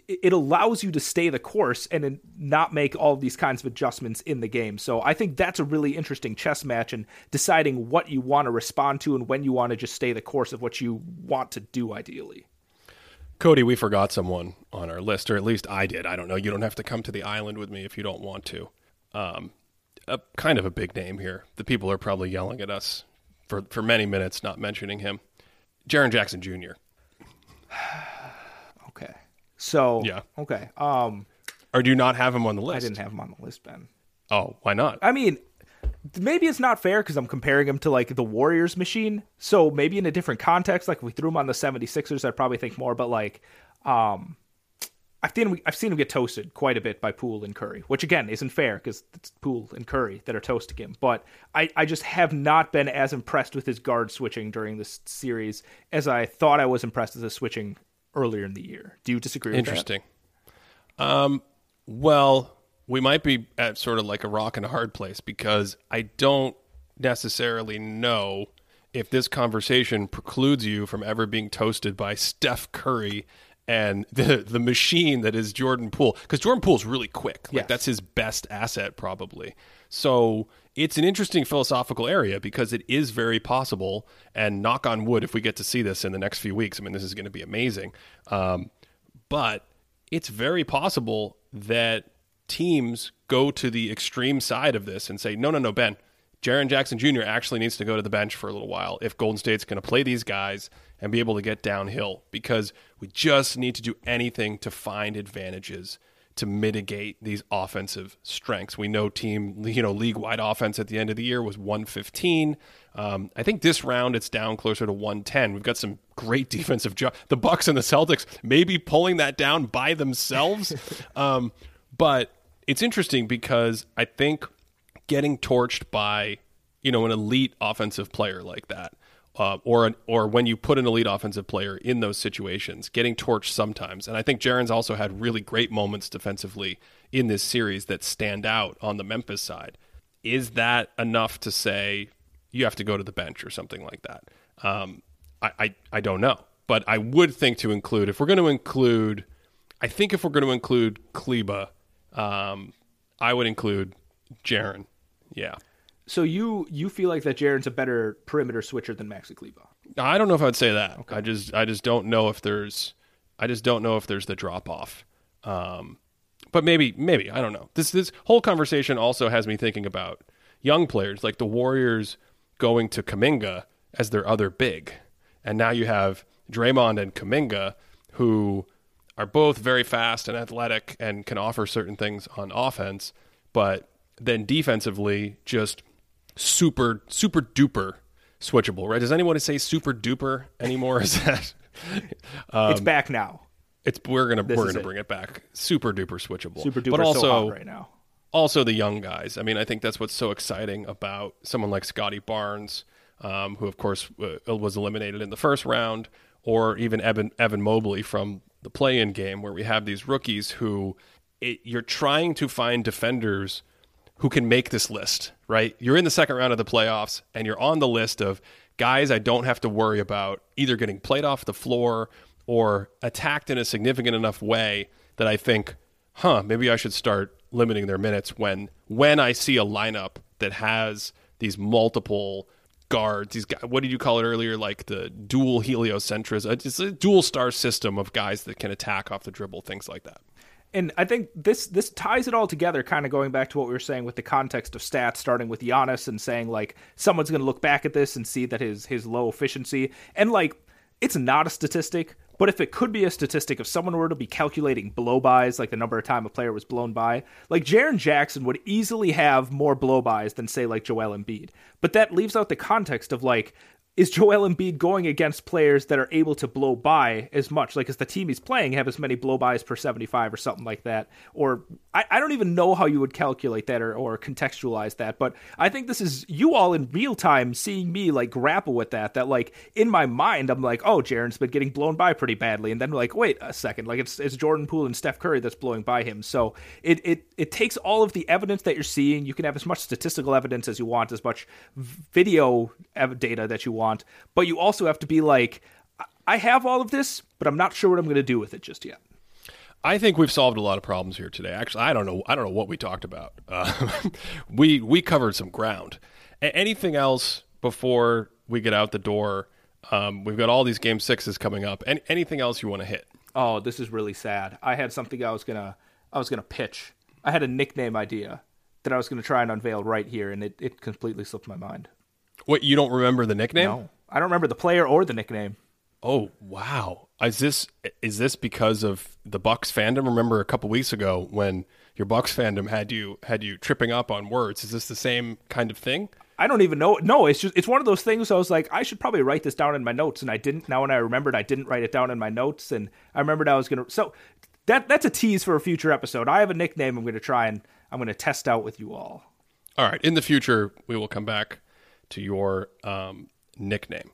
it allows you to stay the course and not make all these kinds of adjustments in the game. So I think that's a really interesting chess match and deciding what you want to respond to and when you want to just stay the course of what you want to do ideally. Cody, we forgot someone on our list, or at least I did. I don't know. You don't have to come to the island with me if you don't want to. Um, a kind of a big name here. The people are probably yelling at us for for many minutes not mentioning him. Jaren Jackson Jr. [SIGHS] okay. So yeah. Okay. Um, or do you not have him on the list? I didn't have him on the list, Ben. Oh, why not? I mean, maybe it's not fair because I'm comparing him to like the Warriors machine. So maybe in a different context, like if we threw him on the 76ers, I'd probably think more. But like, um, I've seen I've seen him get toasted quite a bit by Poole and Curry, which again isn't fair because it's Poole and Curry that are toasting him. But I, I just have not been as impressed with his guard switching during this series as I thought I was impressed with his switching earlier in the year. Do you disagree? Interesting. Um, well, we might be at sort of like a rock and a hard place because I don't necessarily know if this conversation precludes you from ever being toasted by Steph Curry and the the machine that is Jordan Poole because Jordan Poole's really quick. Like yes. that's his best asset probably. So it's an interesting philosophical area because it is very possible. And knock on wood, if we get to see this in the next few weeks, I mean, this is going to be amazing. Um, but it's very possible that teams go to the extreme side of this and say, no, no, no, Ben, Jaren Jackson Jr. actually needs to go to the bench for a little while if Golden State's going to play these guys and be able to get downhill because we just need to do anything to find advantages to mitigate these offensive strengths. We know team, you know, league wide offense at the end of the year was 115. Um, I think this round it's down closer to 110. We've got some great [LAUGHS] defensive job. The Bucks and the Celtics maybe pulling that down by themselves. [LAUGHS] um, but it's interesting because I think getting torched by you know an elite offensive player like that, uh, or an, or when you put an elite offensive player in those situations, getting torched sometimes. And I think Jaren's also had really great moments defensively in this series that stand out on the Memphis side. Is that enough to say you have to go to the bench or something like that? Um, I, I I don't know, but I would think to include if we're going to include, I think if we're going to include Kleber um, I would include Jaren. Yeah. So you you feel like that Jaren's a better perimeter switcher than Maxi Kleber? I don't know if I'd say that. Okay. I just I just don't know if there's I just don't know if there's the drop off. Um, but maybe maybe I don't know. This this whole conversation also has me thinking about young players like the Warriors going to Kuminga as their other big, and now you have Draymond and Kuminga who are both very fast and athletic and can offer certain things on offense, but then defensively just super super duper switchable, right? Does anyone say super duper anymore? [LAUGHS] Is that um, it's back now? It's we're gonna this we're gonna bring it. it back. Super duper switchable. Super duper but also so right now. Also the young guys. I mean, I think that's what's so exciting about someone like Scottie Barnes, um, who of course uh, was eliminated in the first round, or even Evan Evan Mobley from the play-in game where we have these rookies who it, you're trying to find defenders who can make this list, right? You're in the second round of the playoffs and you're on the list of guys I don't have to worry about either getting played off the floor or attacked in a significant enough way that I think, huh, maybe I should start limiting their minutes when when I see a lineup that has these multiple guards. These guys, what did you call it earlier? Like the dual heliocentrism. Uh, it's a dual star system of guys that can attack off the dribble, things like that. And I think this this ties it all together, kind of going back to what we were saying with the context of stats, starting with Giannis and saying like someone's going to look back at this and see that his his low efficiency and like it's not a statistic, but if it could be a statistic, if someone were to be calculating blow blowbys, like the number of time a player was blown by, like Jaren Jackson would easily have more blow blowbys than say like Joel Embiid. But that leaves out the context of like is Joel Embiid going against players that are able to blow by as much? Like, as the team he's playing have as many blow bys per 75 or something like that? Or I, I don't even know how you would calculate that or, or contextualize that, but I think this is you all in real time seeing me like grapple with that. That, like, in my mind, I'm like, oh, Jaren's been getting blown by pretty badly. And then, like, wait a second, like, it's, it's Jordan Poole and Steph Curry that's blowing by him. So it, it, it takes all of the evidence that you're seeing. You can have as much statistical evidence as you want, as much video data that you want want, but you also have to be like, I have all of this, but I'm not sure what I'm going to do with it just yet. I think we've solved a lot of problems here today. Actually, I don't know. I don't know what we talked about. Uh, [LAUGHS] we we covered some ground. A- anything else before we get out the door? Um, we've got all these game sixes coming up. Any, anything else you want to hit? Oh, this is really sad. I had something I was gonna I was gonna pitch. I had a nickname idea that I was gonna try and unveil right here, and it, it completely slipped my mind. What you don't remember the nickname? No, I don't remember the player or the nickname. Oh wow! Is this is this because of the Bucks fandom? Remember a couple weeks ago when your Bucks fandom had you had you tripping up on words? Is this the same kind of thing? I don't even know. No, it's just it's one of those things. I was like, I should probably write this down in my notes, and I didn't. Now when I remembered, I didn't write it down in my notes, and I remembered I was gonna. So that that's a tease for a future episode. I have a nickname. I'm gonna try and I'm gonna test out with you all. All right. In the future, we will come back to your um, nickname.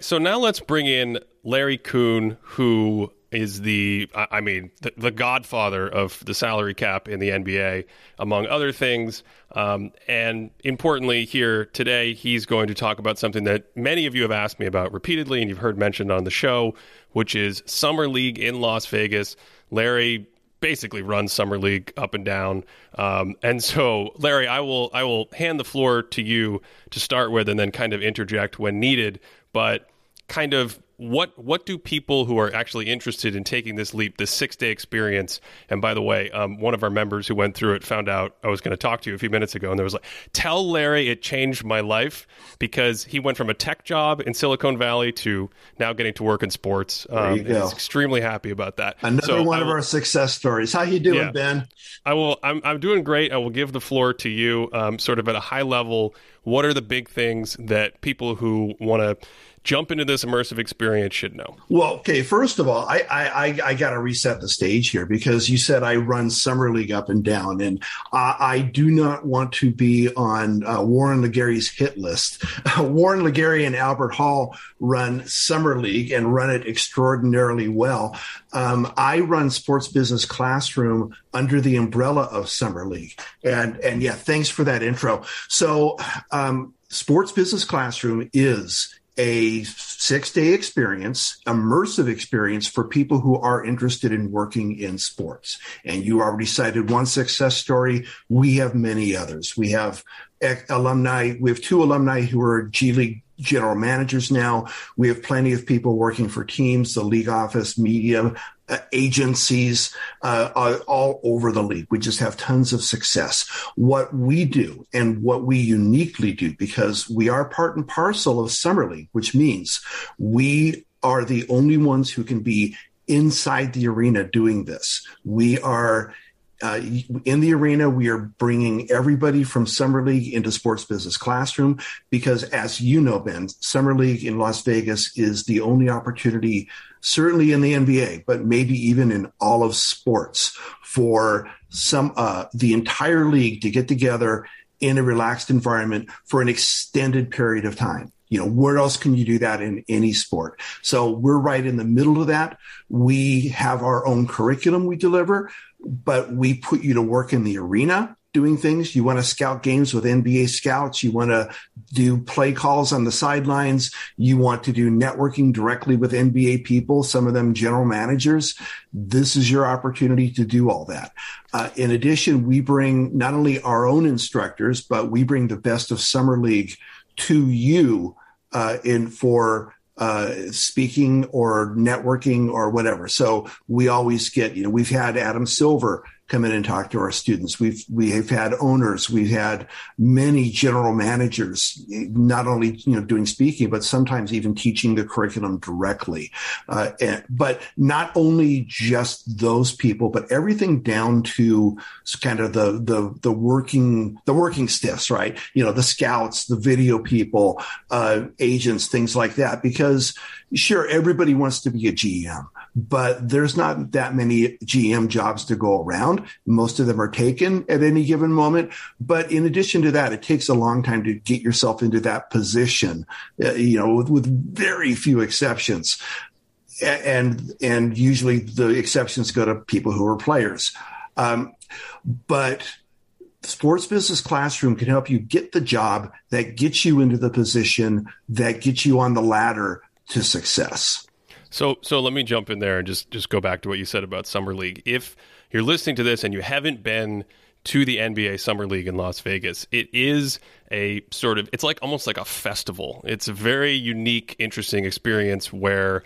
So now let's bring in Larry Coon, who is the, I mean, the, the, godfather of the salary cap in the NBA, among other things. Um, and importantly, here today, he's going to talk about something that many of you have asked me about repeatedly and you've heard mentioned on the show, which is Summer League in Las Vegas. Larry basically runs summer league up and down. Um, and so, Larry, I will I will hand the floor to you to start with, and then kind of interject when needed. But kind of what what do people who are actually interested in taking this leap, this six day experience? And by the way, um, one of our members who went through it found out I was going to talk to you a few minutes ago, and there was like, "Tell Larry it changed my life because he went from a tech job in Silicon Valley to now getting to work in sports." Um, there you go. He's extremely happy about that. Another so one of our success stories. How you doing, yeah, Ben? I will. I'm I'm doing great. I will give the floor to you, um, sort of at a high level. What are the big things that people who want to jump into this immersive experience should know? Well, okay. First of all, I I, I got to reset the stage here because you said I run summer league up and down, and I, I do not want to be on uh, Warren LeGarie's hit list. [LAUGHS] Warren LeGarie and Albert Hall run summer league and run it extraordinarily well. Um, I run sports business classroom under the umbrella of summer league, and and yeah, thanks for that intro. So. Um, Sports Business Classroom is a six day experience, immersive experience for people who are interested in working in sports. And you already cited one success story. We have many others. We have alumni. We have two alumni who are G League general managers now. We have plenty of people working for teams, the league office, media, uh, agencies uh, all over the league. We just have tons of success. What we do and what we uniquely do, because we are part and parcel of Summer League, which means we are the only ones who can be inside the arena doing this. We are uh, in the arena, we are bringing everybody from Summer League into Sports Business Classroom because, as you know, Ben, Summer League in Las Vegas is the only opportunity, certainly in the NBA, but maybe even in all of sports, for some uh, the entire league to get together in a relaxed environment for an extended period of time. You know, where else can you do that in any sport? So we're right in the middle of that. We have our own curriculum we deliver but we put you to work in the arena doing things. You want to scout games with NBA scouts. You want to do play calls on the sidelines. You want to do networking directly with NBA people, some of them general managers. This is your opportunity to do all that. Uh, in addition, we bring not only our own instructors, but we bring the best of summer league to you uh, in for uh, speaking or networking or whatever. So we always get, you know, we've had Adam Silver come in and talk to our students. We've we have had owners, we've had many general managers, not only you know doing speaking, but sometimes even teaching the curriculum directly. Uh, and, but not only just those people, but everything down to kind of the the the working the working stiffs, right? You know, the scouts, the video people, uh, agents, things like that. Because sure, everybody wants to be a GM but there's not that many GM jobs to go around. Most of them are taken at any given moment. But in addition to that, it takes a long time to get yourself into that position, uh, you know, with, with very few exceptions. And, and usually the exceptions go to people who are players. Um, but sports business classroom can help you get the job that gets you into the position that gets you on the ladder to success. So so let me jump in there and just just go back to what you said about summer league. If you're listening to this and you haven't been to the NBA Summer League in Las Vegas. It is a sort of it's like almost like a festival. It's a very unique, interesting experience where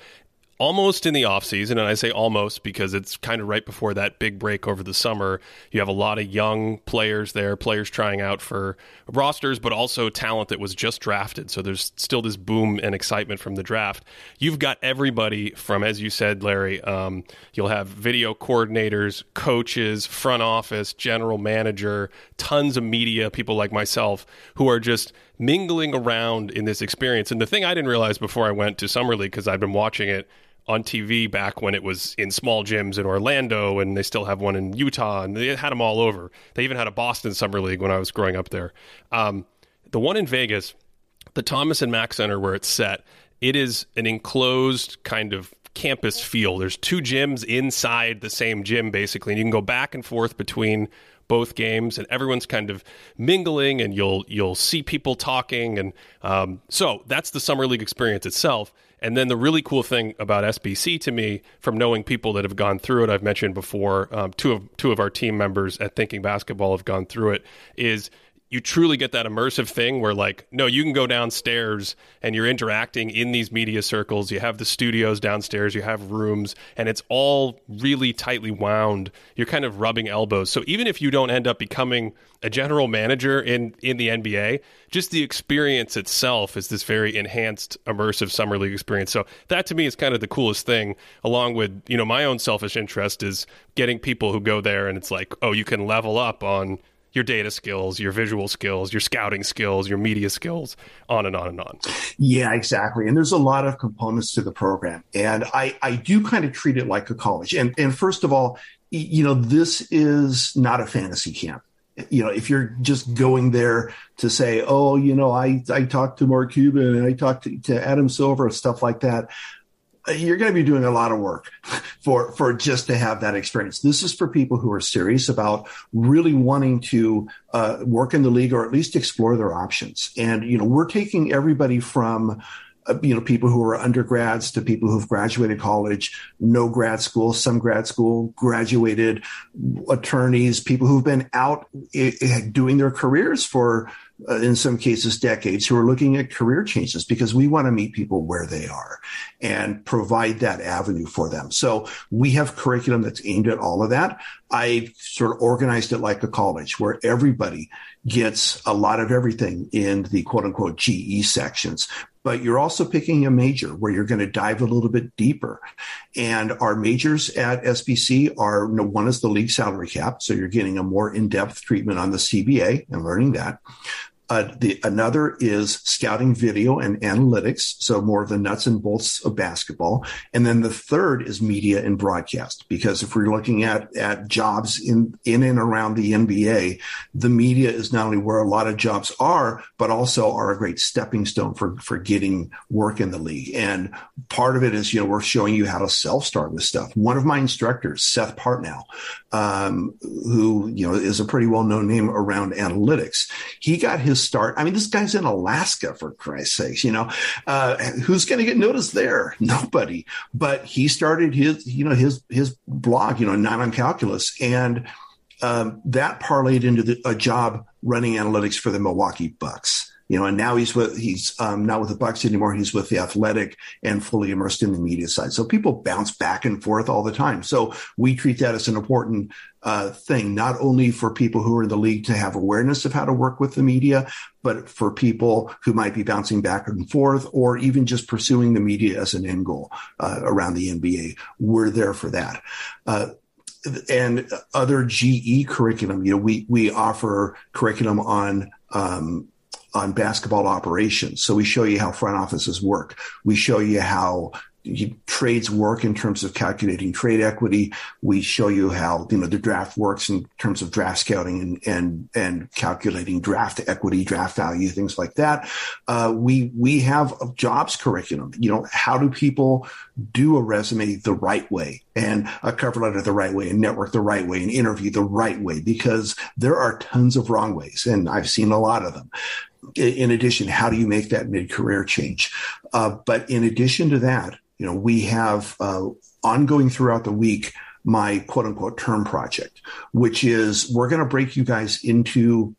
almost in the off season and I say almost because it's kind of right before that big break over the summer you have a lot of young players there players trying out for rosters but also talent that was just drafted. So there's still this boom and excitement from the draft. You've got everybody from as you said Larry um, you'll have video coordinators coaches front office general manager tons of media people like myself who are just mingling around in this experience and the thing I didn't realize before I went to summer league because I've been watching it on TV back when it was in small gyms in Orlando, and they still have one in Utah, and they had them all over. They even had a Boston Summer League when I was growing up there. Um, the one in Vegas, the Thomas and Mack Center, where it's set, it is an enclosed kind of campus feel. There's two gyms inside the same gym, basically, and you can go back and forth between both games, and everyone's kind of mingling, and you'll you'll see people talking, and um, so that's the summer league experience itself. And then the really cool thing about SBC to me, from knowing people that have gone through it, I've mentioned before, um, two of two of our team members at Thinking Basketball have gone through it. Is you truly get that immersive thing where like no you can go downstairs and you're interacting in these media circles. You have the studios downstairs you have rooms and it's all really tightly wound. You're kind of rubbing elbows. So even if you don't end up becoming a general manager in in the NBA just the experience itself is this very enhanced immersive summer league experience. So that to me is kind of the coolest thing along with you know my own selfish interest is getting people who go there and it's like oh you can level up on your data skills, your visual skills, your scouting skills, your media skills, on and on and on. Yeah, exactly. And there's a lot of components to the program. And I, I do kind of treat it like a college. And, and first of all, you know, this is not a fantasy camp you know, if you're just going there to say, oh, you know, I, I talked to Mark Cuban and I talked to, to Adam Silver and stuff like that, you're going to be doing a lot of work for for just to have that experience. This is for people who are serious about really wanting to uh, work in the league or at least explore their options. And you know, we're taking everybody from uh, you know people who are undergrads to people who've graduated college, no grad school, some grad school, graduated attorneys, people who've been out eh, eh, doing their careers for uh, in some cases decades who are looking at career changes because we want to meet people where they are and provide that avenue for them. So we have curriculum that's aimed at all of that. I sort of organized it like a college where everybody gets a lot of everything in the quote unquote GE sections, but you're also picking a major where you're going to dive a little bit deeper. And our majors at SBC are one is the league salary cap. So you're getting a more in-depth treatment on the CBA and learning that. Uh, the, another is scouting video and analytics, so more of the nuts and bolts of basketball. And then the third is media and broadcast, because if we're looking at at jobs in in and around the NBA, the media is not only where a lot of jobs are, but also are a great stepping stone for for getting work in the league. And part of it is, you know, we're showing you how to self start with stuff. One of my instructors, Seth Partnow, um, who you know is a pretty well known name around analytics, he got his start. I mean, this guy's in Alaska for Christ's sakes, you know, uh, who's going to get noticed there? [LAUGHS] Nobody. But he started his, you know, his, his blog, you know, Nylon Calculus. And, um, that parlayed into the, a job running analytics for the Milwaukee Bucks. You know, and now he's with he's um, not with the Bucks anymore. He's with the Athletic and fully immersed in the media side. So people bounce back and forth all the time. So we treat that as an important uh, thing, not only for people who are in the league to have awareness of how to work with the media, but for people who might be bouncing back and forth, or even just pursuing the media as an end goal uh, around the NBA. We're there for that. Uh, and other GE curriculum, you know, we we offer curriculum on um, on basketball operations. So we show you how front offices work. We show you how trades work in terms of calculating trade equity. We show you how you know the draft works in terms of draft scouting and and and calculating draft equity, draft value, things like that. Uh, we we have a jobs curriculum. You know, how do people do a resume the right way and a cover letter the right way and network the right way and interview the right way? Because there are tons of wrong ways, and I've seen a lot of them in addition, how do you make that mid career change? Uh, but in addition to that, you know, we have uh, ongoing throughout the week my quote unquote term project, which is we're going to break you guys into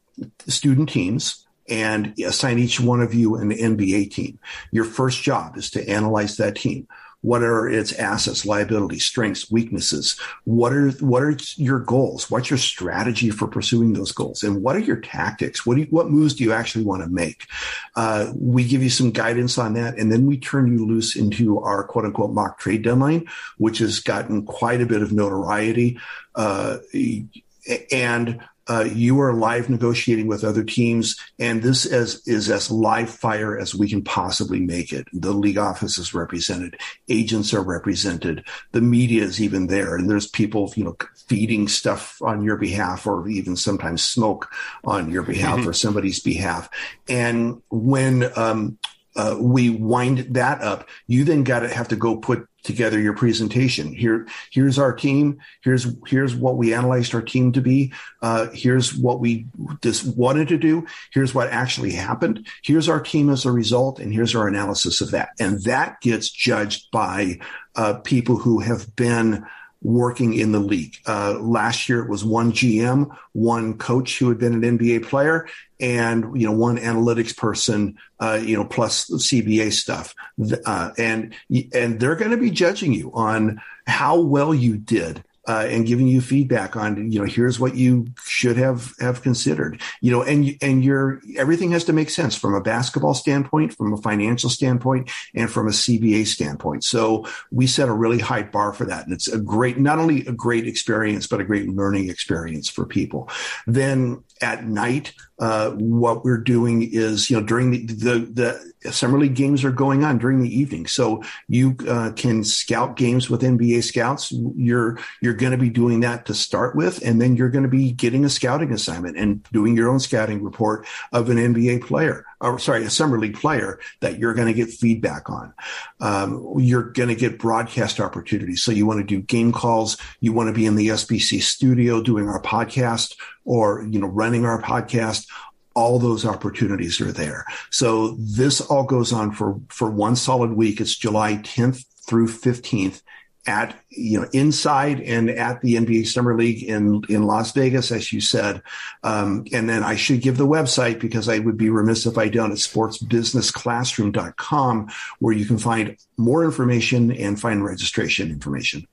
student teams and assign each one of you an NBA team. Your first job is to analyze that team. What are its assets, liabilities, strengths, weaknesses? What are what are your goals? What's your strategy for pursuing those goals? And what are your tactics? What do you, what moves do you actually want to make? Uh, we give you some guidance on that, and then we turn you loose into our quote unquote mock trade deadline, which has gotten quite a bit of notoriety. Uh, and uh, you are live negotiating with other teams, and this is, is as live fire as we can possibly make it. The league office is represented, agents are represented, the media is even there, and there's people, you know, feeding stuff on your behalf, or even sometimes smoke on your behalf mm-hmm. or somebody's behalf. And when um, uh, we wind that up, you then got to have to go put together your presentation. Here, here's our team. Here's here's what we analyzed our team to be. Uh, here's what we just wanted to do. Here's what actually happened. Here's our team as a result, and here's our analysis of that. And that gets judged by uh, people who have been working in the league. Uh, last year it was one GM, one coach who had been an NBA player, and you know one analytics person, uh, you know plus CBA stuff, uh, and and they're going to be judging you on how well you did uh, and giving you feedback on you know here's what you should have have considered you know and and your everything has to make sense from a basketball standpoint from a financial standpoint and from a CBA standpoint. So we set a really high bar for that. And it's a great not only a great experience but a great learning experience for people. Then at night uh, what we're doing is, you know, during the, the, the summer league games are going on during the evening. So you uh, can scout games with NBA scouts. You're, you're going to be doing that to start with. And then you're going to be getting a scouting assignment and doing your own scouting report of an NBA player or sorry, a summer league player that you're going to get feedback on. Um, you're going to get broadcast opportunities. So you want to do game calls. You want to be in the SBC studio doing our podcast or, you know, running our podcast all those opportunities are there. So this all goes on for, for one solid week. It's July 10th through 15th at you know inside and at the NBA Summer League in in Las Vegas, as you said. Um, and then I should give the website because I would be remiss if I don't at sportsbusinessclassroom.com where you can find more information and find registration information.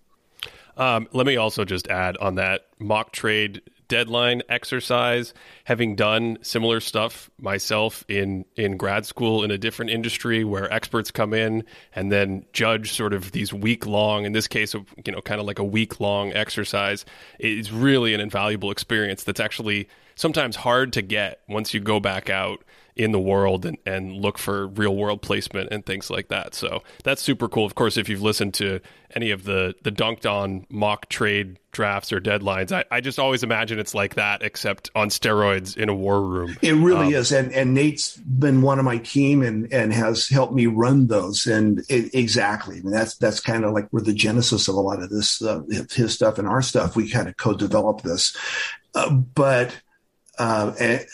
Um, let me also just add on that mock trade deadline exercise, having done similar stuff myself in in grad school in a different industry where experts come in and then judge sort of these week long, in this case, you know, kind of like a week long exercise, is really an invaluable experience. That's actually sometimes hard to get once you go back out in the world and, and look for real world placement and things like that. So that's super cool. Of course, if you've listened to any of the the dunked on mock trade drafts or deadlines, I, I just always imagine it's like that, except on steroids in a war room. It really um, is. And and Nate's been one of my team and and has helped me run those. And it, exactly, I mean, that's that's kind of like where the genesis of a lot of this uh, his stuff and our stuff. We kind of co-developed this, uh, but. Uh, and,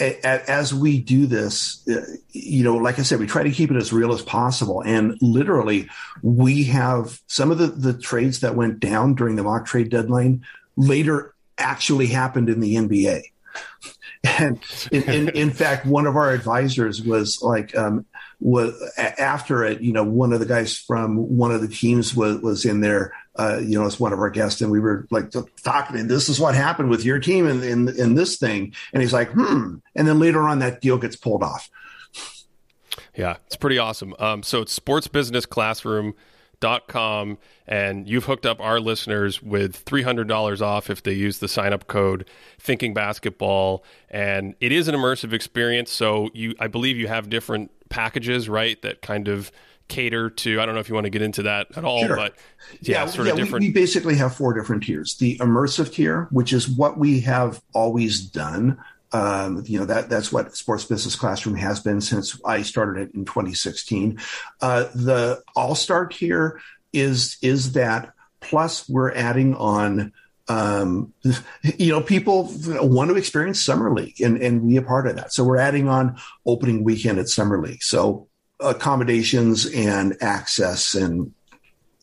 as we do this, uh, you know, like I said, we try to keep it as real as possible. And literally, we have some of the, the trades that went down during the mock trade deadline later actually happened in the NBA. [LAUGHS] And in, in, in fact, one of our advisors was like, um, was after it, you know, one of the guys from one of the teams was, was in there, uh, you know, as one of our guests. And we were like talking, this is what happened with your team in, in, in this thing. And he's like, hmm. And then later on that deal gets pulled off. Yeah, it's pretty awesome. Um, so it's sportsbusinessclassroom.com, and you've hooked up our listeners with $300 off if they use the sign up code Thinking Basketball. And it is an immersive experience. So you, I believe you have different packages, right, that kind of cater to. I don't know if you want to get into that at all, sure. but yeah, yeah sort yeah, of different. We, we basically have four different tiers. The immersive tier, which is what we have always done. Um, you know that that's what Sports Business Classroom has been since I started it in 2016. Uh, the All Star tier is is that plus we're adding on. Um, [LAUGHS] you know, people want to experience Summer League and, and be a part of that. So we're adding on opening weekend at Summer League. So accommodations and access and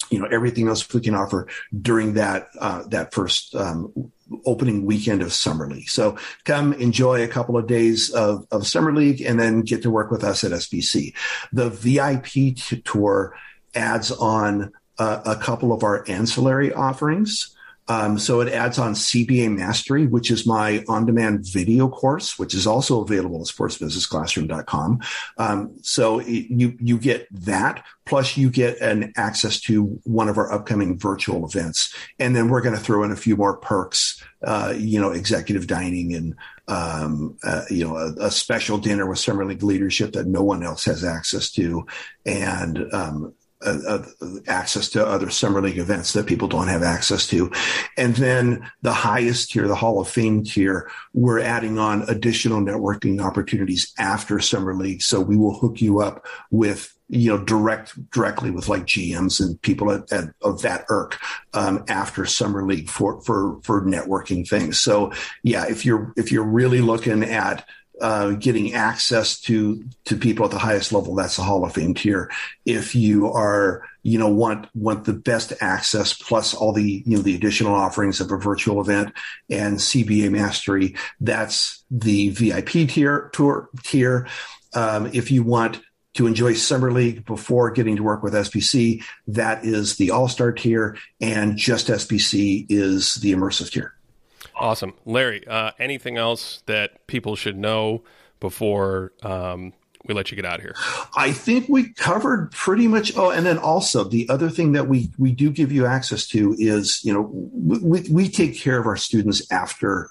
you know everything else we can offer during that uh, that first um, opening weekend of summer league. So come enjoy a couple of days of, of summer league and then get to work with us at sbc the vip tour adds on uh, a couple of our ancillary offerings um, so it adds on CBA Mastery, which is my on-demand video course, which is also available at sportsbusinessclassroom.com. Um, so it, you you get that, plus you get an access to one of our upcoming virtual events, and then we're going to throw in a few more perks, uh, you know, executive dining and um, uh, you know a, a, special dinner with Summer League leadership that no one else has access to, and um, uh, access to other summer league events that people don't have access to. And then the highest tier, the Hall of Fame tier, we're adding on additional networking opportunities after summer league. So we will hook you up with you know direct directly with like GMs and people at, at, of that irk um, after summer league for for for networking things. So yeah, if you're if you're really looking at uh, getting access to to people at the highest level. That's the Hall of Fame tier. If you are, you know, want want the best access plus all the you know the additional offerings of a virtual event and CBA mastery, that's the VIP tier tour tier. Um, if you want to enjoy Summer League before getting to work with SBC, that is the All Star tier, and just SBC is the immersive tier. Awesome, Larry. Uh, anything else that people should know before um, we let you get out of here? I think we covered pretty much. Oh, and then also the other thing that we we do give you access to is you know we we take care of our students after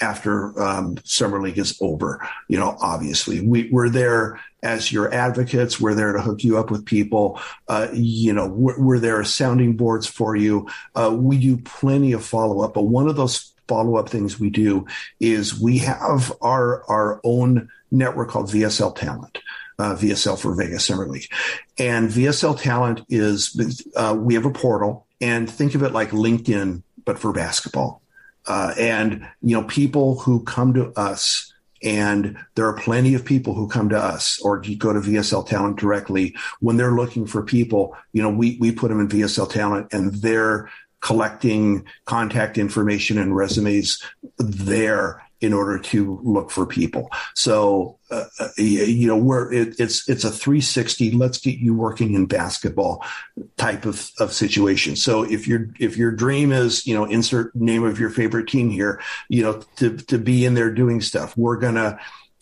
after um, summer league is over. You know, obviously we we're there as your advocates. We're there to hook you up with people. Uh, you know, we're, we're, there as sounding boards for you. Uh, we do plenty of follow up, but one of those follow up things we do is we have our our own network called VSL Talent. Uh, VSL for Vegas Summer League, and VSL Talent is uh, we have a portal, and think of it like LinkedIn but for basketball. Uh, and you know, people who come to us and there are plenty of people who come to us or go to VSL Talent directly when they're looking for people. You know, we, we put them in VSL Talent and they're collecting contact information and resumes there in order to look for people. So, uh, uh you know, where it, it's, it's a 360, let's get you working in basketball type of, of situation. So if your, if your dream is, you know, insert name of your favorite team here, you know, to, to be in there doing stuff, we're going to,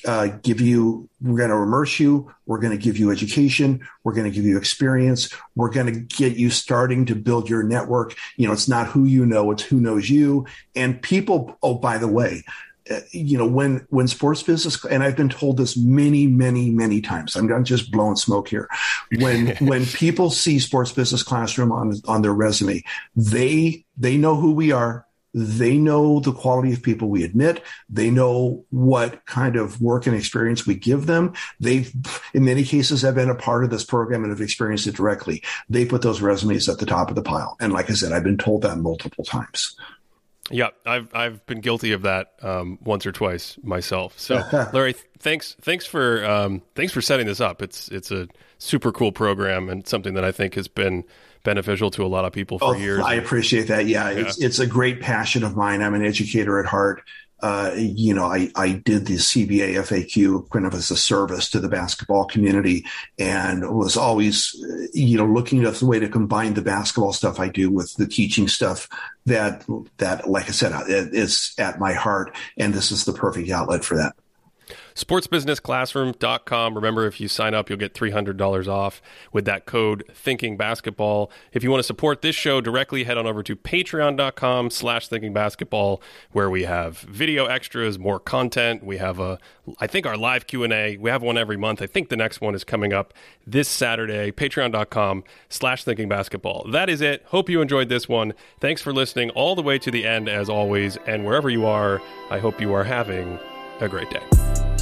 uh, give you, we're going to immerse you. We're going to give you education. We're going to give you experience. We're going to get you starting to build your network. You know, it's not who you know, it's who knows you. And people, oh, by the way, uh, you know, when, when sports business, and I've been told this many, many, many times, I'm not just blowing smoke here. When, [LAUGHS] when people see sports business classroom on, on their resume, they, they know who we are they know the quality of people we admit. They know what kind of work and experience we give them. They've, in many cases, have been a part of this program and have experienced it directly. They put those resumes at the top of the pile. And like I said, I've been told that multiple times. Yeah, I've I've been guilty of that um, once or twice myself. So, [LAUGHS] Larry, thanks thanks for um, thanks for setting this up. It's it's a super cool program and something that I think has been beneficial to a lot of people for oh, years. I appreciate that. Yeah, yeah, It's, it's a great passion of mine. I'm an educator at heart. uh, you know, I, I did the CBA FAQ kind of as a service to the basketball community and was always, you know, looking at the way to combine the basketball stuff I do with the teaching stuff that, that, like I said, is at my heart. And this is the perfect outlet for that sportsbusinessclassroom.com. Remember, if you sign up, you'll get $300 off with that code Thinking Basketball. If you want to support this show directly, head on over to patreon.com slash Thinking Basketball, where we have video extras, more content. We have a, I think our live Q&A. We have one every month. I think the next one is coming up this Saturday, patreon.com slash Thinking Basketball. That is it. Hope you enjoyed this one. Thanks for listening all the way to the end, as always. And wherever you are, I hope you are having a great day.